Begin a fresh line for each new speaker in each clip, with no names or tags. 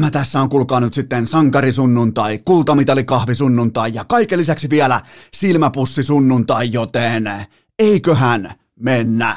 Tämä tässä on kulkaa nyt sitten sankarisunnuntai, kultamitalikahvisunnuntai ja kaiken lisäksi vielä silmäpussisunnuntai, joten eiköhän mennä.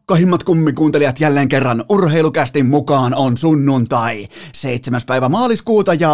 rakkahimmat kummikuuntelijat jälleen kerran urheilukästin mukaan on sunnuntai 7. päivä maaliskuuta ja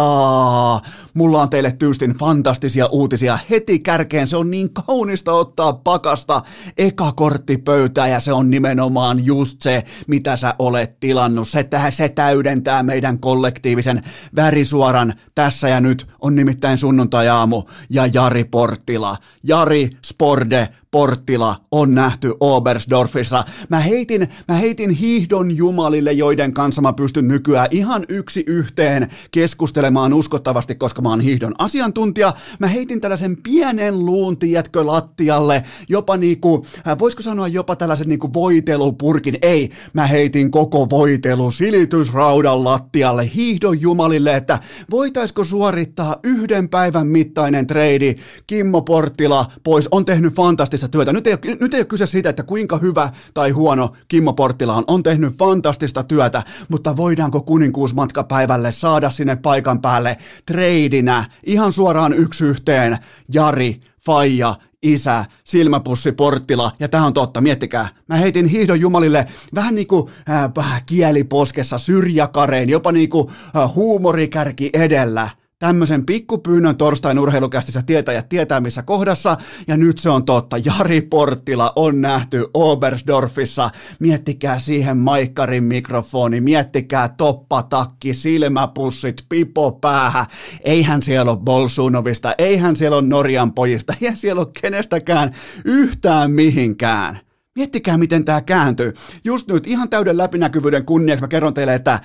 mulla on teille tyystin fantastisia uutisia heti kärkeen. Se on niin kaunista ottaa pakasta eka kortti pöytää ja se on nimenomaan just se, mitä sä olet tilannut. Se, se täydentää meidän kollektiivisen värisuoran tässä ja nyt on nimittäin sunnuntai-aamu ja Jari Porttila. Jari Sporde Porttila on nähty Obersdorfissa. Mä heitin, mä heitin hiihdon jumalille, joiden kanssa mä pystyn nykyään ihan yksi yhteen keskustelemaan uskottavasti, koska mä oon hiihdon asiantuntija. Mä heitin tällaisen pienen luun, tiedätkö, lattialle, jopa niinku, äh, voisiko sanoa jopa tällaisen niinku voitelupurkin. Ei, mä heitin koko voitelu silitysraudan lattialle hiihdon jumalille, että voitaisko suorittaa yhden päivän mittainen treidi. Kimmo Porttila pois, on tehnyt fantastista työtä. Nyt ei, nyt ei ole kyse siitä, että kuinka hyvä tai huono Kimmo Porttila on. On tehnyt fantastista työtä, mutta voidaanko kuninkuusmatkapäivälle saada sinne paikan päälle treidinä ihan suoraan yksi yhteen Jari, Faija, isä, silmäpussi, porttila, ja tämä on totta, miettikää. Mä heitin hiihdon jumalille vähän niin kuin äh, kieliposkessa, syrjäkareen, jopa niin kuin äh, huumorikärki edellä tämmöisen pikkupyynnön torstain urheilukästissä tietäjät tietää missä kohdassa, ja nyt se on totta. Jari Porttila on nähty Obersdorfissa. Miettikää siihen maikkarin mikrofoni, miettikää toppatakki, silmäpussit, pipo päähä. Eihän siellä ole Bolsunovista, eihän siellä ole Norjan pojista, eihän siellä ole kenestäkään yhtään mihinkään. Miettikää, miten tämä kääntyy. Just nyt ihan täyden läpinäkyvyyden kunniaksi mä kerron teille, että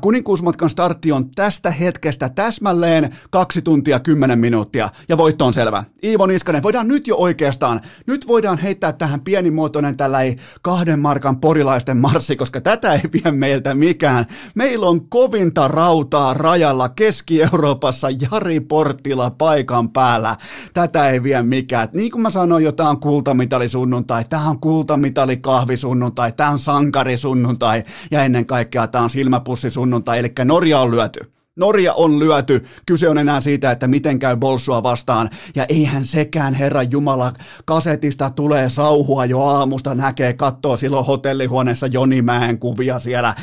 kuninkuusmatkan startti on tästä hetkestä täsmälleen kaksi tuntia kymmenen minuuttia. Ja voitto on selvä. Iivo Niskanen, voidaan nyt jo oikeastaan, nyt voidaan heittää tähän pienimuotoinen tällä kahden markan porilaisten marssi, koska tätä ei vie meiltä mikään. Meillä on kovinta rautaa rajalla Keski-Euroopassa Jari Porttila paikan päällä. Tätä ei vie mikään. Niin kuin mä sanoin jo, tää on kultamitali sunnuntai, tää on kulta kultamitali kahvisunnuntai, tämä on sankarisunnuntai ja ennen kaikkea tämä on silmäpussisunnuntai, eli Norja on lyöty. Norja on lyöty. Kyse on enää siitä, että miten käy Bolsua vastaan. Ja eihän sekään, Herran Jumala, kasetista tulee sauhua jo aamusta, näkee, katsoo silloin hotellihuoneessa Joni Mäen kuvia siellä.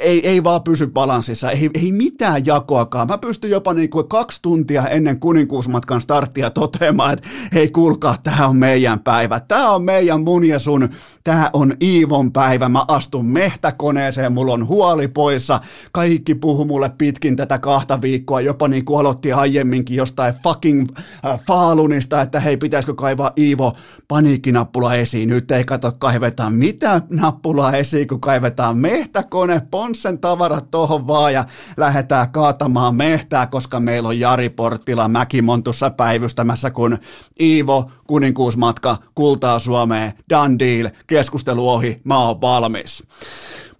Ei, ei vaan pysy balanssissa, ei, ei mitään jakoakaan. Mä pystyn jopa niin kuin kaksi tuntia ennen kuninkuusmatkan starttia toteamaan, että hei kuulkaa, tämä on meidän päivä. Tämä on meidän mun ja sun, tämä on Iivon päivä. Mä astun mehtäkoneeseen, mulla on huoli poissa. Kaikki puhu mulle pitkin tätä kahta viikkoa, jopa niin kuin aloitti aiemminkin jostain fucking äh, Faalunista, että hei, pitäisikö kaivaa Iivo paniikkinappula esiin. Nyt ei kato, kaivetaan mitä nappulaa esiin, kun kaivetaan mehtäkone, Ponssen tavarat tohon vaan ja lähdetään kaatamaan mehtää, koska meillä on Jari Porttila Mäkimontussa päivystämässä, kun Iivo, kuninkuusmatka, kultaa Suomeen, done deal, keskustelu ohi, mä oon valmis.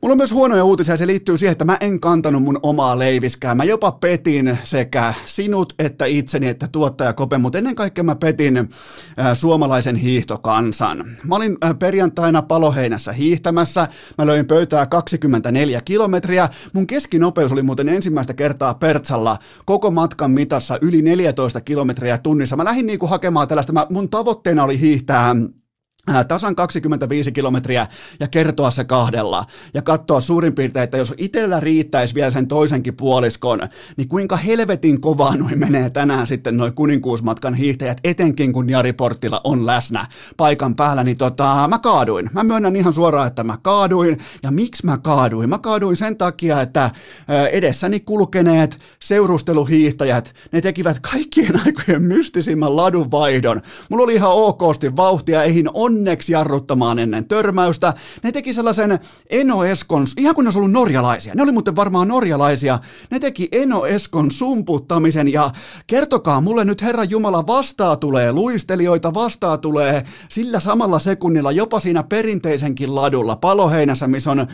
Mulla on myös huonoja uutisia, se liittyy siihen, että mä en kantanut mun omaa leiviskää. Mä jopa petin sekä sinut että itseni että tuottaja Kope, mutta ennen kaikkea mä petin äh, suomalaisen hiihtokansan. Mä olin äh, perjantaina Paloheinässä hiihtämässä, mä löin pöytää 24 kilometriä. Mun keskinopeus oli muuten ensimmäistä kertaa Pertsalla koko matkan mitassa yli 14 kilometriä tunnissa. Mä lähdin niinku hakemaan tällaista, mä, mun tavoitteena oli hiihtää tasan 25 kilometriä ja kertoa se kahdella ja katsoa suurin piirtein, että jos itsellä riittäisi vielä sen toisenkin puoliskon, niin kuinka helvetin kovaa noin menee tänään sitten noin kuninkuusmatkan hiihtäjät, etenkin kun Jari Porttila on läsnä paikan päällä, niin tota, mä kaaduin. Mä myönnän ihan suoraan, että mä kaaduin. Ja miksi mä kaaduin? Mä kaaduin sen takia, että äh, edessäni kulkeneet seurusteluhiihtäjät, ne tekivät kaikkien aikojen mystisimmän ladunvaihdon. Mulla oli ihan okosti vauhtia, eihin on onneksi jarruttamaan ennen törmäystä. Ne teki sellaisen Eno Eskon, ihan kun ne olisi ollut norjalaisia, ne oli muuten varmaan norjalaisia, ne teki Eno Eskon sumputtamisen ja kertokaa mulle nyt Herra Jumala vastaa tulee luistelijoita, vastaa tulee sillä samalla sekunnilla jopa siinä perinteisenkin ladulla paloheinässä, missä on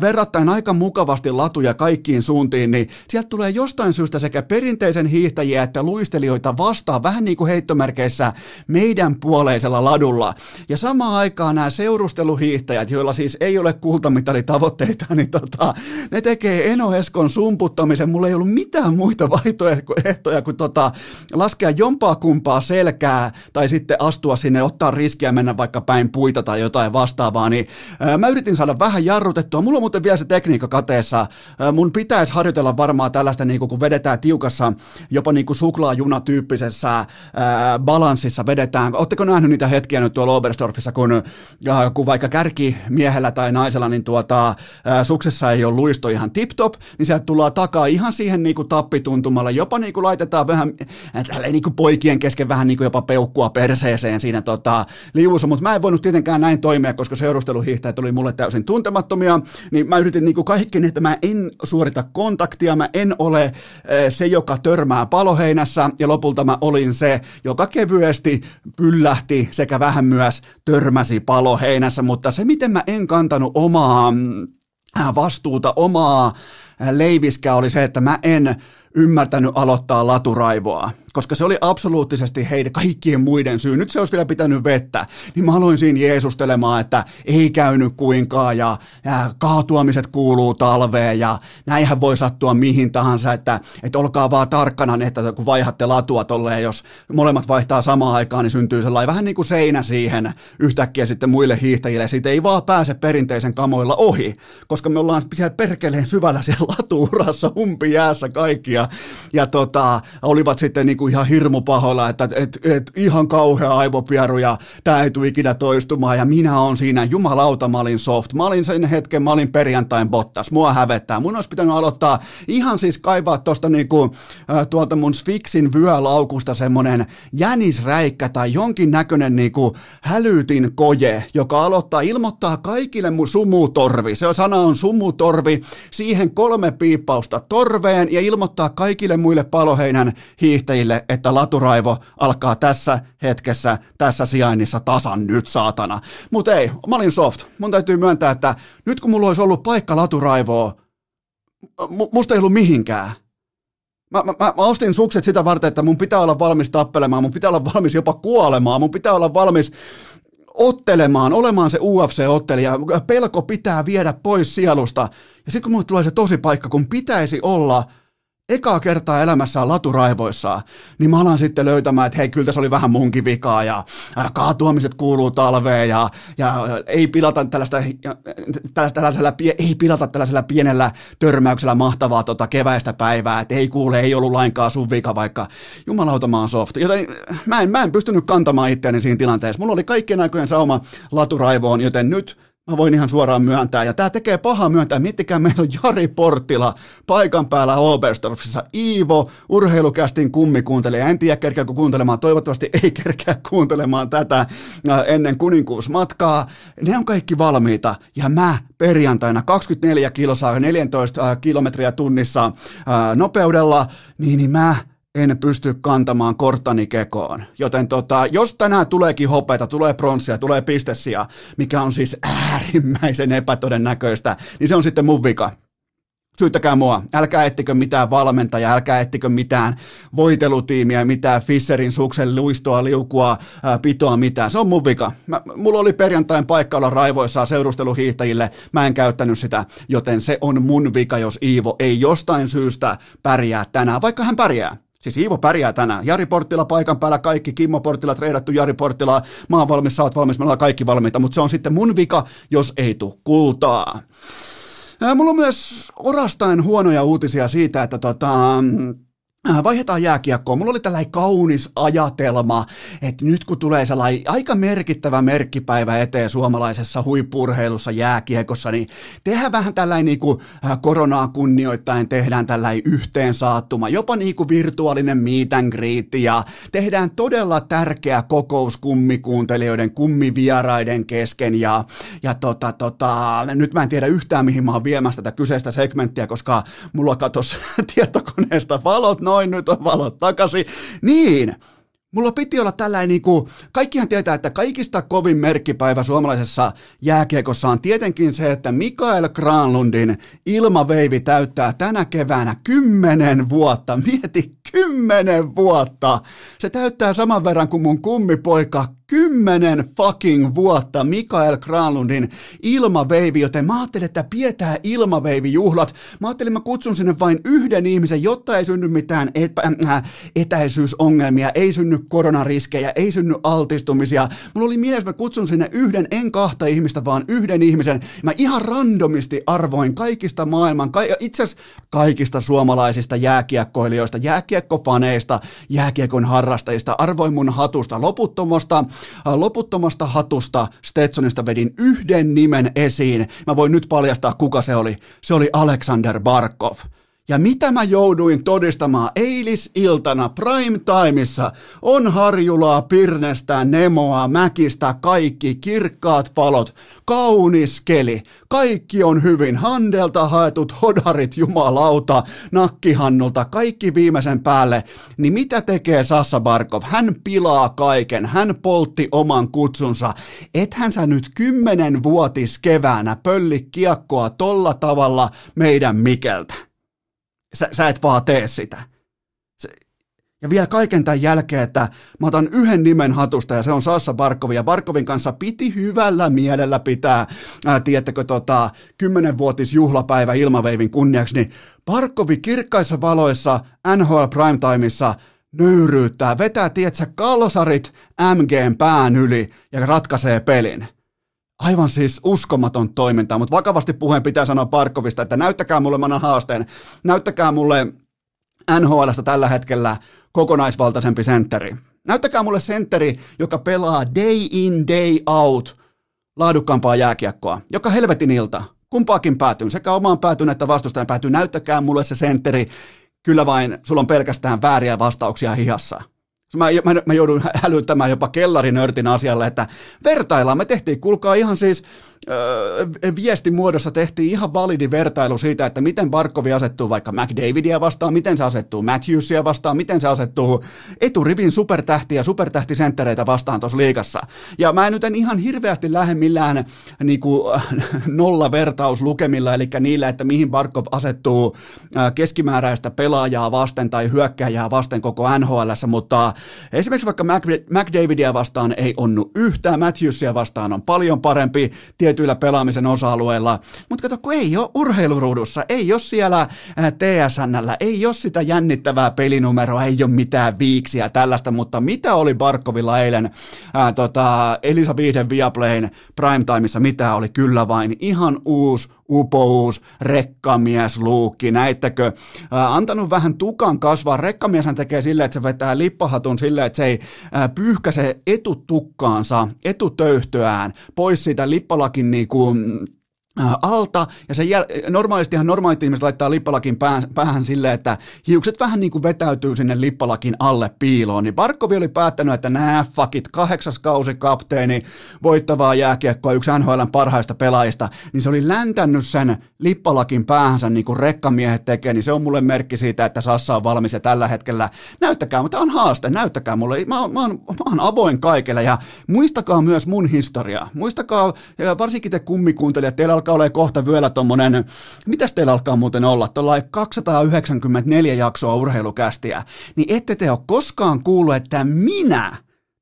verrattain aika mukavasti latuja kaikkiin suuntiin, niin sieltä tulee jostain syystä sekä perinteisen hiihtäjiä että luistelijoita vastaan vähän niin kuin heittomerkeissä meidän puoleisella ladulla. Ja samaan aikaan nämä seurusteluhiihtäjät, joilla siis ei ole kultamittalitavoitteita, niin tota, ne tekee Eno Eskon sumputtamisen. Mulla ei ollut mitään muita vaihtoehtoja kuin tota, laskea jompaa kumpaa selkää tai sitten astua sinne, ottaa riskiä mennä vaikka päin puita tai jotain vastaavaa. Niin, ää, mä yritin saada vähän jarrutettua. Mulla on muuten vielä se tekniikka kateessa. Ää, mun pitäisi harjoitella varmaan tällaista, niin kun vedetään tiukassa, jopa niin kuin suklaajunatyyppisessä ää, balanssissa vedetään. Oletteko nähnyt niitä hetkiä nyt tuolla Oberstdorfissa, kun, ja, kun vaikka kärki miehellä tai naisella, niin tuota, ää, suksessa ei ole luisto ihan tip-top, niin sieltä tullaan takaa ihan siihen niin kuin tappituntumalla. Jopa niin kuin laitetaan vähän, tälleen niin kuin poikien kesken vähän niin kuin jopa peukkua perseeseen siinä tota, liuussa, mutta mä en voinut tietenkään näin toimia, koska seurusteluhiihtäjät oli mulle täysin tuntemattomia, niin mä yritin niin kuin kaikki, että mä en suorita kontaktia, mä en ole se, joka törmää paloheinässä, ja lopulta mä olin se, joka kevyesti pyllähti sekä vähän myös törmäsi paloheinässä, mutta se, miten mä en kantanut omaa äh, vastuuta, omaa äh, leiviskää oli se, että mä en ymmärtänyt aloittaa laturaivoa koska se oli absoluuttisesti heidän kaikkien muiden syy. Nyt se olisi vielä pitänyt vettä, niin mä aloin siinä jeesustelemaan, että ei käynyt kuinkaan ja, ja kaatuamiset kuuluu talveen ja näinhän voi sattua mihin tahansa, että, että olkaa vaan tarkkana, että kun vaihatte latua tolleen, jos molemmat vaihtaa samaan aikaan, niin syntyy sellainen vähän niin kuin seinä siihen yhtäkkiä sitten muille hiihtäjille. Siitä ei vaan pääse perinteisen kamoilla ohi, koska me ollaan siellä perkeleen syvällä siellä latuurassa, humpi jäässä kaikkia. Ja tota, olivat sitten niin kuin ihan hirmu pahoilla, että et, et, ihan kauhea aivopieru ja tämä ei tule ikinä toistumaan ja minä on siinä, jumalauta mä olin soft, mä olin sen hetken, mä olin perjantain bottas, mua hävettää, mun olisi pitänyt aloittaa ihan siis kaivaa tuosta niinku, tuolta mun Sfixin vyölaukusta semmonen jänisräikkä tai jonkin näköinen niinku hälytin koje, joka aloittaa ilmoittaa kaikille mun sumutorvi, se sana on sumutorvi, siihen kolme piippausta torveen ja ilmoittaa kaikille muille paloheinän hiihtäjille, meille, että laturaivo alkaa tässä hetkessä, tässä sijainnissa tasan nyt, saatana. Mutta ei, mä olin soft. Mun täytyy myöntää, että nyt kun mulla olisi ollut paikka laturaivoa, musta ei ollut mihinkään. Mä, mä, mä ostin sukset sitä varten, että mun pitää olla valmis tappelemaan, mun pitää olla valmis jopa kuolemaan, mun pitää olla valmis ottelemaan, olemaan se UFC-ottelija. Pelko pitää viedä pois sielusta. Ja sitten kun mulle tulee se tosi paikka, kun pitäisi olla – ekaa kertaa elämässään laturaivoissaan, niin mä alan sitten löytämään, että hei, kyllä tässä oli vähän munkin vikaa ja kaatuamiset kuuluu talveen ja, ja ei pilata tällaista, tällaista tällaisella, ei pilata tällaisella pienellä törmäyksellä mahtavaa tota keväistä päivää, että ei kuule, ei ollut lainkaan sun vika, vaikka jumalauta mä oon soft. Joten mä en, mä en pystynyt kantamaan itseäni siinä tilanteessa. Mulla oli kaikkien aikojen sauma laturaivoon, joten nyt Mä voin ihan suoraan myöntää, ja tämä tekee pahaa myöntää. Miettikää, meillä on Jari Porttila paikan päällä Oberstdorfissa. Iivo, urheilukästin kummikuuntelija. En tiedä, kerkeäkö kuuntelemaan. Toivottavasti ei kerkeä kuuntelemaan tätä ennen kuninkuusmatkaa. Ne on kaikki valmiita, ja mä perjantaina 24 kilsaa, 14 kilometriä tunnissa nopeudella, niin, niin mä en pysty kantamaan korttani kekoon. Joten tota, jos tänään tuleekin hopeita, tulee pronssia, tulee pistessiä, mikä on siis äärimmäisen epätodennäköistä, niin se on sitten mun vika. Syyttäkää mua. Älkää ettikö mitään valmentajaa, älkää ettikö mitään voitelutiimiä, mitään Fisserin suksen luistoa, liukua, ää, pitoa, mitään. Se on mun vika. Mä, mulla oli perjantain paikka olla raivoissaan seurusteluhiihtäjille. Mä en käyttänyt sitä, joten se on mun vika, jos Iivo ei jostain syystä pärjää tänään, vaikka hän pärjää. Siis Iivo pärjää tänään. Jari Porttila paikan päällä kaikki, Kimmo Porttila treidattu, Jari Porttila, mä oon valmis, sä oot valmis, me ollaan kaikki valmiita, mutta se on sitten mun vika, jos ei tuu kultaa. Mulla on myös orastain huonoja uutisia siitä, että tota, Äh, vaihdetaan jääkiekkoon. Mulla oli tällainen kaunis ajatelma, että nyt kun tulee sellainen aika merkittävä merkkipäivä eteen suomalaisessa huippurheilussa jääkiekossa, niin tehdään vähän tällainen niin kuin äh, koronaa kunnioittain, tehdään tällainen yhteen saattuma, jopa niin kuin virtuaalinen meet and greet, ja tehdään todella tärkeä kokous kummikuuntelijoiden, kummivieraiden kesken, ja, ja tota, tota, nyt mä en tiedä yhtään mihin mä oon viemässä tätä kyseistä segmenttiä, koska mulla katosi tietokoneesta valot, noin nyt on valot takaisin. Niin, Mulla piti olla tällainen, niin kuin, kaikkihan tietää, että kaikista kovin merkkipäivä suomalaisessa jääkiekossa on tietenkin se, että Mikael Granlundin ilmaveivi täyttää tänä keväänä kymmenen vuotta. Mieti, kymmenen vuotta! Se täyttää saman verran kuin mun kummipoika kymmenen fucking vuotta Mikael Granlundin ilmaveivi, joten mä ajattelin, että pidetään ilmaveivijuhlat. Mä ajattelin, mä kutsun sinne vain yhden ihmisen, jotta ei synny mitään epä, äh, etäisyysongelmia, ei synny koronariskejä, ei synny altistumisia. Mulla oli mielessä, mä kutsun sinne yhden, en kahta ihmistä, vaan yhden ihmisen. Mä ihan randomisti arvoin kaikista maailman, ka- itse asiassa kaikista suomalaisista jääkiekkoilijoista, jääkiekkofaneista, jääkiekon harrastajista, arvoin mun hatusta loputtomasta loputtomasta hatusta Stetsonista vedin yhden nimen esiin. Mä voin nyt paljastaa, kuka se oli. Se oli Alexander Barkov. Ja mitä mä jouduin todistamaan eilisiltana prime timeissa on Harjulaa, Pirnestä, Nemoa, Mäkistä, kaikki kirkkaat valot, kaunis keli, kaikki on hyvin, Handelta haetut hodarit jumalauta, nakkihannulta, kaikki viimeisen päälle, niin mitä tekee Sassa Barkov? Hän pilaa kaiken, hän poltti oman kutsunsa, ethän sä nyt kymmenen vuotis keväänä pölli kiekkoa tolla tavalla meidän Mikeltä sä, sä et vaan tee sitä. Se, ja vielä kaiken tämän jälkeen, että mä otan yhden nimen hatusta ja se on Sassa Barkovi. Ja Barkovin kanssa piti hyvällä mielellä pitää, ää, tiedättekö, tota, kymmenenvuotis juhlapäivä ilmaveivin kunniaksi, niin Barkovi kirkkaissa valoissa NHL Primetimeissa nöyryyttää, vetää, tietsä, kalsarit MGn pään yli ja ratkaisee pelin. Aivan siis uskomaton toiminta, mutta vakavasti puheen pitää sanoa Parkovista, että näyttäkää mulle, mä haasteen, näyttäkää mulle NHLstä tällä hetkellä kokonaisvaltaisempi sentteri. Näyttäkää mulle sentteri, joka pelaa day in, day out laadukkaampaa jääkiekkoa, joka helvetin ilta. Kumpaakin päätyy, sekä omaan päätyyn että vastustajan päätyy. Näyttäkää mulle se sentteri, kyllä vain sulla on pelkästään vääriä vastauksia hihassa. Mä, mä, mä joudun hälyttämään jopa kellarinörtin asialle, että vertaillaan. Me tehtiin, kuulkaa ihan siis viestin muodossa tehtiin ihan validi vertailu siitä, että miten Barkovi asettuu vaikka McDavidia vastaan, miten se asettuu Matthewsia vastaan, miten se asettuu eturivin supertähtiä, supertähtisenttereitä vastaan tuossa liikassa. Ja mä en nyt en ihan hirveästi lähde millään niin kuin, vertauslukemilla, eli niillä, että mihin Barkov asettuu keskimääräistä pelaajaa vasten tai hyökkäjää vasten koko NHL, mutta esimerkiksi vaikka McDavidia vastaan ei onnu yhtään, Matthewsia vastaan on paljon parempi, tietyillä pelaamisen osa-alueilla, mutta kato, kun ei ole urheiluruudussa, ei ole siellä TSNllä, ei ole sitä jännittävää pelinumeroa, ei ole mitään viiksiä tällaista, mutta mitä oli Barkovilla eilen ää, tota, Elisa Viihden Viaplayn primetimeissa, mitä oli? Kyllä vain. Ihan uusi upous, rekkamies, luukki, näittäkö, ää, antanut vähän tukan kasvaa. Rekkamieshän tekee silleen, että se vetää lippahatun silleen, että se ei ää, pyyhkäse etutukkaansa, etutöyhtöään pois siitä lippalakin niinku, Äh, alta, ja se jäl- normaalistihan normaalit ihmiset laittaa lippalakin pään, päähän silleen, että hiukset vähän niin kuin vetäytyy sinne lippalakin alle piiloon, niin Barkovi oli päättänyt, että nää fuckit, kahdeksas kausi kapteeni, voittavaa jääkiekkoa, yksi NHLn parhaista pelaajista, niin se oli läntänyt sen lippalakin päähänsä niin kuin rekkamiehet tekee, niin se on mulle merkki siitä, että Sassa on valmis ja tällä hetkellä. Näyttäkää, mutta on haaste, näyttäkää mulle, mä, mä, oon, mä oon avoin kaikille ja muistakaa myös mun historiaa, muistakaa, varsinkin te kummikuuntelijat, teillä alkaa olla kohta vyöllä tommonen, mitäs teillä alkaa muuten olla, tuolla 294 jaksoa urheilukästiä, niin ette te ole koskaan kuullut, että minä,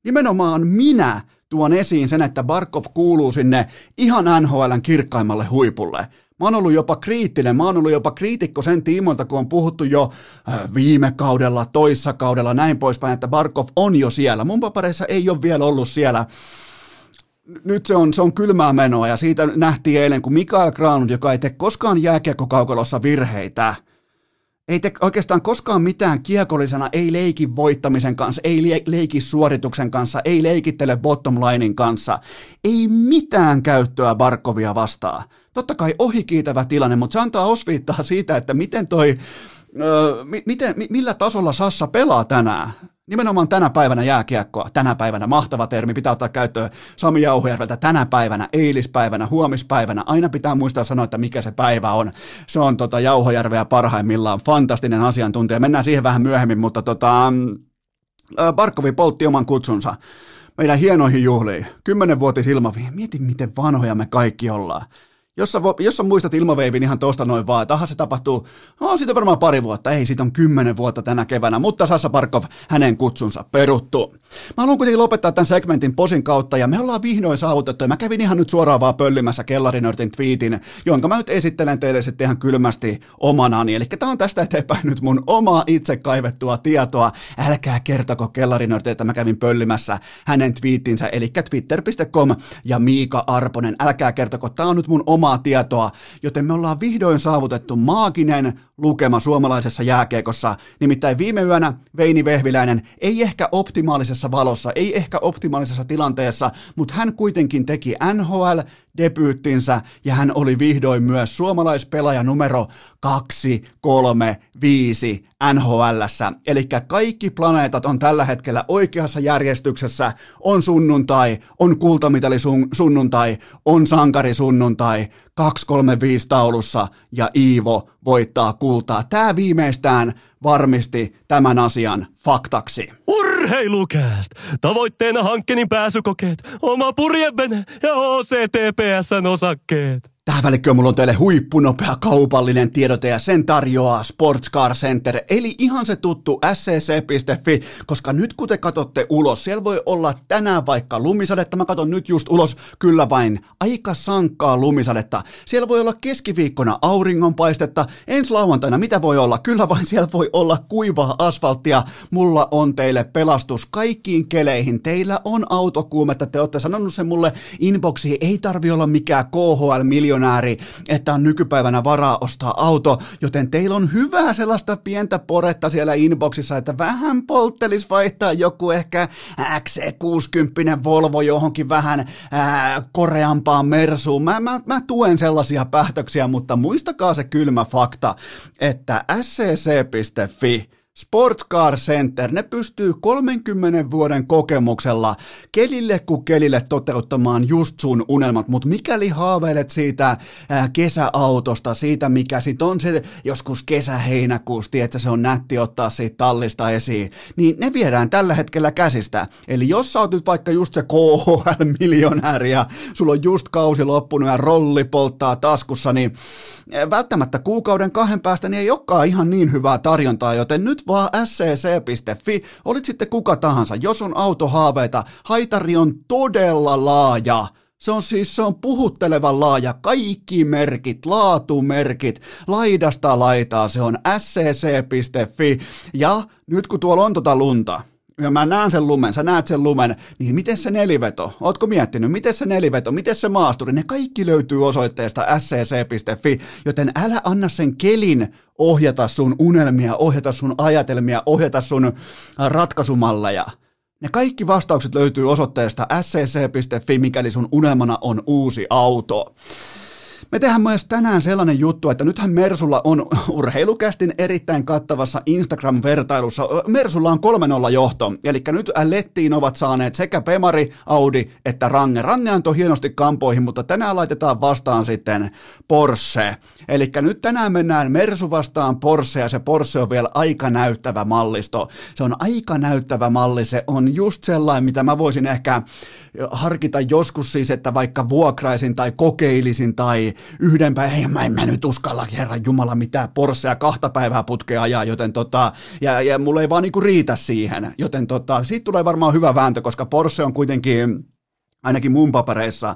nimenomaan minä, tuon esiin sen, että Barkov kuuluu sinne ihan NHLn kirkkaimmalle huipulle. Mä oon ollut jopa kriittinen, mä oon ollut jopa kriitikko sen tiimoilta, kun on puhuttu jo äh, viime kaudella, toissa kaudella, näin poispäin, että Barkov on jo siellä. Mun papereissa ei ole vielä ollut siellä nyt se on, se on kylmää menoa ja siitä nähtiin eilen, kun Mikael Granlund, joka ei tee koskaan jääkiekkokaukalossa virheitä, ei te oikeastaan koskaan mitään kiekollisena, ei leiki voittamisen kanssa, ei leiki suorituksen kanssa, ei leikittele bottom linein kanssa. Ei mitään käyttöä Barkovia vastaan. Totta kai ohikiitävä tilanne, mutta se antaa osviittaa siitä, että miten toi, öö, miten, millä tasolla Sassa pelaa tänään. Nimenomaan tänä päivänä jääkiekkoa, tänä päivänä mahtava termi, pitää ottaa käyttöön Sami Jauhujärveltä tänä päivänä, eilispäivänä, huomispäivänä, aina pitää muistaa sanoa, että mikä se päivä on. Se on tota Jauhojärveä parhaimmillaan, fantastinen asiantuntija, mennään siihen vähän myöhemmin, mutta tota, Barkovi poltti oman kutsunsa meidän hienoihin juhliin, kymmenenvuotis ilmaviin, mieti miten vanhoja me kaikki ollaan. Jos sä, jos sä muistat ilmaveivin ihan tosta noin vaan, että aha se tapahtuu, no siitä varmaan pari vuotta, ei siitä on kymmenen vuotta tänä keväänä, mutta Sassa Parkov, hänen kutsunsa peruttu. Mä haluan kuitenkin lopettaa tämän segmentin posin kautta ja me ollaan vihdoin saavutettu ja mä kävin ihan nyt suoraan vaan pöllimässä Kellarinörtin tweetin, jonka mä nyt esittelen teille sitten ihan kylmästi omanani. Eli tää on tästä eteenpäin nyt mun omaa itse kaivettua tietoa. Älkää kertoko Kellarinörtin, että mä kävin pöllimässä hänen twiittinsä, eli twitter.com ja Miika Arponen. Älkää kertoko, tää on nyt mun oma omaa tietoa, joten me ollaan vihdoin saavutettu maaginen lukema suomalaisessa jääkiekossa. Nimittäin viime yönä Veini Vehviläinen ei ehkä optimaalisessa valossa, ei ehkä optimaalisessa tilanteessa, mutta hän kuitenkin teki NHL debyyttinsä ja hän oli vihdoin myös suomalaispelaaja numero 2, 3, 5 NHLssä. Eli kaikki planeetat on tällä hetkellä oikeassa järjestyksessä. On sunnuntai, on kultamitali sun, sunnuntai, on sankari sunnuntai, 235 taulussa ja Iivo voittaa kultaa. Tämä viimeistään varmisti tämän asian faktaksi.
Urheilukääst! Tavoitteena hankkeen pääsykokeet, oma purjevene ja OCTPSn osakkeet.
Tähän välikköön mulla on teille huippunopea kaupallinen tiedote ja sen tarjoaa Sports Car Center, eli ihan se tuttu scc.fi, koska nyt kun te katsotte ulos, siellä voi olla tänään vaikka lumisadetta, mä katson nyt just ulos, kyllä vain, aika sankkaa lumisadetta. Siellä voi olla keskiviikkona auringonpaistetta, ensi lauantaina mitä voi olla, kyllä vain siellä voi olla kuivaa asfalttia. Mulla on teille pelastus kaikkiin keleihin, teillä on autokuumetta, te olette sanonut sen mulle inboxiin, ei tarvi olla mikään KHL miljoona miljonääri, että on nykypäivänä varaa ostaa auto, joten teillä on hyvää sellaista pientä poretta siellä inboxissa, että vähän polttelis vaihtaa joku ehkä XC60 Volvo johonkin vähän ää, koreampaan Mersuun. Mä, mä, mä tuen sellaisia päätöksiä, mutta muistakaa se kylmä fakta, että scc.fi Sports Car Center, ne pystyy 30 vuoden kokemuksella kelille kuin kelille toteuttamaan just sun unelmat, mutta mikäli haaveilet siitä ää, kesäautosta, siitä mikä sit on se joskus kesä-heinäkuusti, että se on nätti ottaa siitä tallista esiin, niin ne viedään tällä hetkellä käsistä. Eli jos sä oot nyt vaikka just se KHL-miljonääri ja sulla on just kausi loppunut ja rolli polttaa taskussa, niin välttämättä kuukauden kahden päästä niin ei olekaan ihan niin hyvää tarjontaa, joten nyt vaan scc.fi, olit sitten kuka tahansa, jos on autohaaveita, haitari on todella laaja. Se on siis, se on puhuttelevan laaja, kaikki merkit, laatumerkit, laidasta laitaa, se on scc.fi. Ja nyt kun tuolla on tota lunta, ja mä näen sen lumen, sä näet sen lumen, niin miten se neliveto? Ootko miettinyt, miten se neliveto, miten se maasturi? Ne kaikki löytyy osoitteesta scc.fi, joten älä anna sen kelin ohjata sun unelmia, ohjata sun ajatelmia, ohjata sun ratkaisumalleja. Ne kaikki vastaukset löytyy osoitteesta scc.fi, mikäli sun unelmana on uusi auto. Me tehdään myös tänään sellainen juttu, että nythän Mersulla on urheilukästin erittäin kattavassa Instagram-vertailussa. Mersulla on 3-0 johto, eli nyt Lettiin ovat saaneet sekä Pemari, Audi että Range. Range antoi hienosti kampoihin, mutta tänään laitetaan vastaan sitten Porsche. Eli nyt tänään mennään Mersu vastaan Porsche, ja se Porsche on vielä aika näyttävä mallisto. Se on aika näyttävä malli, se on just sellainen, mitä mä voisin ehkä harkita joskus siis, että vaikka vuokraisin tai kokeilisin tai yhden päivän, mä en mä nyt uskalla, herran jumala, mitään Porschea kahta päivää putkea ajaa, joten tota, ja, ja mulla ei vaan niinku riitä siihen, joten tota, siitä tulee varmaan hyvä vääntö, koska Porsche on kuitenkin ainakin mun papereissa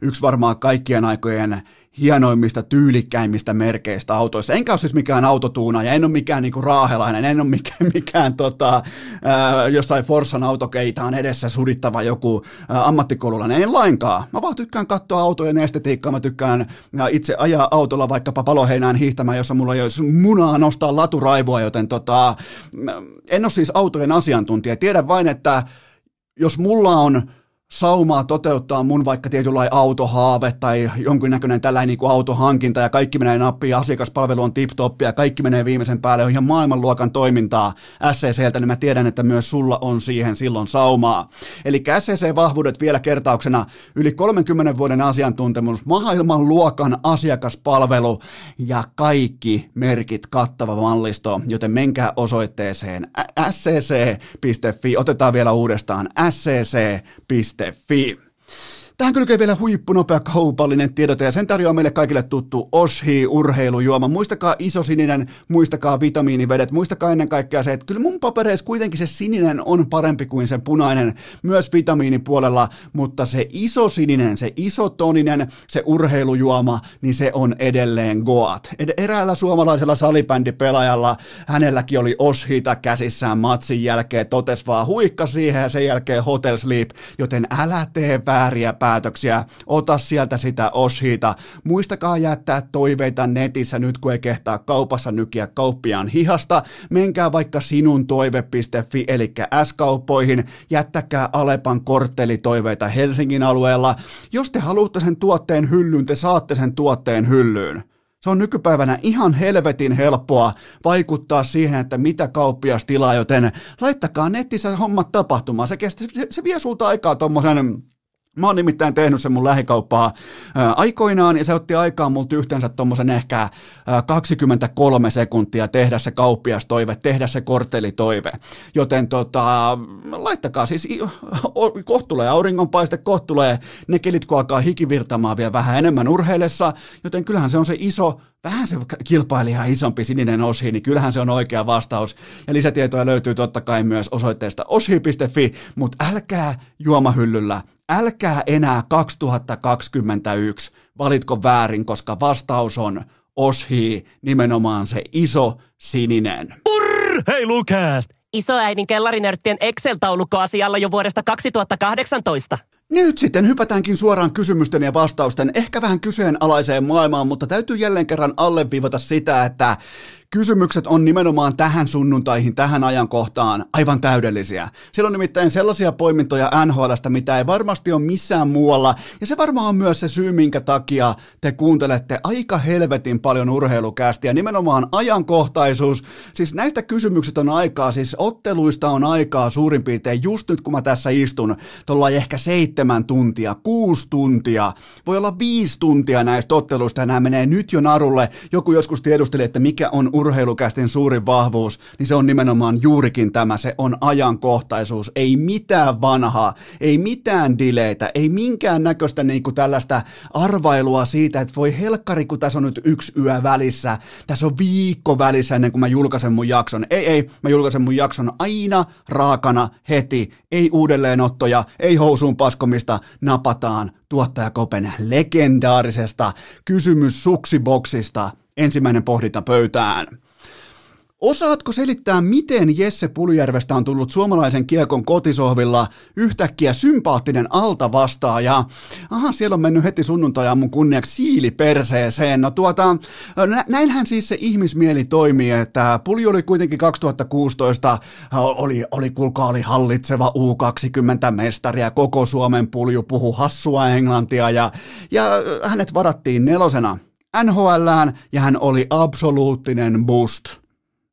yksi varmaan kaikkien aikojen hienoimmista, tyylikkäimmistä merkeistä autoissa. Enkä ole siis mikään autotuuna ja en ole mikään niinku raahelainen, en ole mikään, mikään tota, ää, jossain Forssan autokeitaan edessä sudittava joku ää, ammattikoululainen. En lainkaan. Mä vaan tykkään katsoa autojen estetiikkaa, mä tykkään ää, itse ajaa autolla vaikkapa paloheinään hiihtämään, jossa mulla ei olisi munaa nostaa laturaivoa, joten tota, en ole siis autojen asiantuntija. Tiedän vain, että jos mulla on saumaa toteuttaa mun vaikka tietynlainen autohaave tai jonkinnäköinen tällainen niin kuin autohankinta ja kaikki menee nappiin asiakaspalvelu on tip ja kaikki menee viimeisen päälle, on ihan maailmanluokan toimintaa SCCltä, niin mä tiedän, että myös sulla on siihen silloin saumaa. Eli SCC-vahvuudet vielä kertauksena, yli 30 vuoden asiantuntemus, maailmanluokan asiakaspalvelu ja kaikki merkit kattava mallisto, joten menkää osoitteeseen scc.fi, otetaan vielä uudestaan scc.fi fi. Tähän kylkee vielä huippunopea kaupallinen tiedote ja sen tarjoaa meille kaikille tuttu Oshi urheilujuoma. Muistakaa iso sininen, muistakaa vitamiinivedet, muistakaa ennen kaikkea se, että kyllä mun papereissa kuitenkin se sininen on parempi kuin se punainen myös vitamiinipuolella, mutta se iso sininen, se iso toninen, se urheilujuoma, niin se on edelleen Goat. Eräällä suomalaisella salibändipelaajalla, hänelläkin oli Oshita käsissään matsin jälkeen, totes vaan huikka siihen ja sen jälkeen Hotel Sleep, joten älä tee vääriä päätöksiä, ota sieltä sitä oshiita. Muistakaa jättää toiveita netissä nyt, kun ei kehtaa kaupassa nykiä kauppiaan hihasta. Menkää vaikka sinun toive.fi, eli S-kauppoihin, jättäkää Alepan korttelitoiveita Helsingin alueella. Jos te haluatte sen tuotteen hyllyyn, te saatte sen tuotteen hyllyyn. Se on nykypäivänä ihan helvetin helppoa vaikuttaa siihen, että mitä kauppias tilaa, joten laittakaa netissä hommat tapahtumaan. Se, kestää, se vie sulta aikaa tuommoisen Mä oon nimittäin tehnyt sen mun lähikauppaa aikoinaan ja se otti aikaa multa yhteensä tuommoisen ehkä ää, 23 sekuntia tehdä se kauppiastoive, tehdä se korttelitoive. Joten tota, laittakaa siis, kohta tulee auringonpaiste, kohta tulee ne kelit, kun alkaa hikivirtamaan vielä vähän enemmän urheilessa, joten kyllähän se on se iso vähän se kilpailija isompi sininen osi, niin kyllähän se on oikea vastaus. Ja lisätietoja löytyy totta kai myös osoitteesta oshi.fi, mutta älkää juomahyllyllä älkää enää 2021 valitko väärin, koska vastaus on Oshi, nimenomaan se iso sininen.
Urr, hei Lukast!
Isoäidin kellarinörttien Excel-taulukko asialla jo vuodesta 2018.
Nyt sitten hypätäänkin suoraan kysymysten ja vastausten ehkä vähän kyseenalaiseen maailmaan, mutta täytyy jälleen kerran alleviivata sitä, että Kysymykset on nimenomaan tähän sunnuntaihin, tähän ajankohtaan aivan täydellisiä. Siellä on nimittäin sellaisia poimintoja NHLstä, mitä ei varmasti ole missään muualla, ja se varmaan on myös se syy, minkä takia te kuuntelette aika helvetin paljon urheilukästiä, nimenomaan ajankohtaisuus. Siis näistä kysymyksistä on aikaa, siis otteluista on aikaa suurin piirtein just nyt, kun mä tässä istun, tuolla ehkä seitsemän tuntia, kuusi tuntia, voi olla viisi tuntia näistä otteluista, ja nämä menee nyt jo narulle. Joku joskus tiedusteli, että mikä on urheilukästin suurin vahvuus, niin se on nimenomaan juurikin tämä, se on ajankohtaisuus. Ei mitään vanhaa, ei mitään dileitä, ei minkään näköistä niin kuin tällaista arvailua siitä, että voi helkkari, kun tässä on nyt yksi yö välissä, tässä on viikko välissä ennen kuin mä julkaisen mun jakson. Ei, ei, mä julkaisen mun jakson aina raakana heti, ei uudelleenottoja, ei housuun paskomista, napataan tuottajakopen legendaarisesta kysymys suksiboksista – ensimmäinen pohdinta pöytään. Osaatko selittää, miten Jesse Puljärvestä on tullut suomalaisen kiekon kotisohvilla yhtäkkiä sympaattinen alta vastaaja? Aha, siellä on mennyt heti sunnuntai mun kunniaksi siili perseeseen. No tuota, näinhän siis se ihmismieli toimii, että Pulju oli kuitenkin 2016, oli, oli kuulkaa, oli hallitseva U20-mestari ja koko Suomen Pulju puhu hassua englantia ja, ja hänet varattiin nelosena NHLään ja hän oli absoluuttinen boost.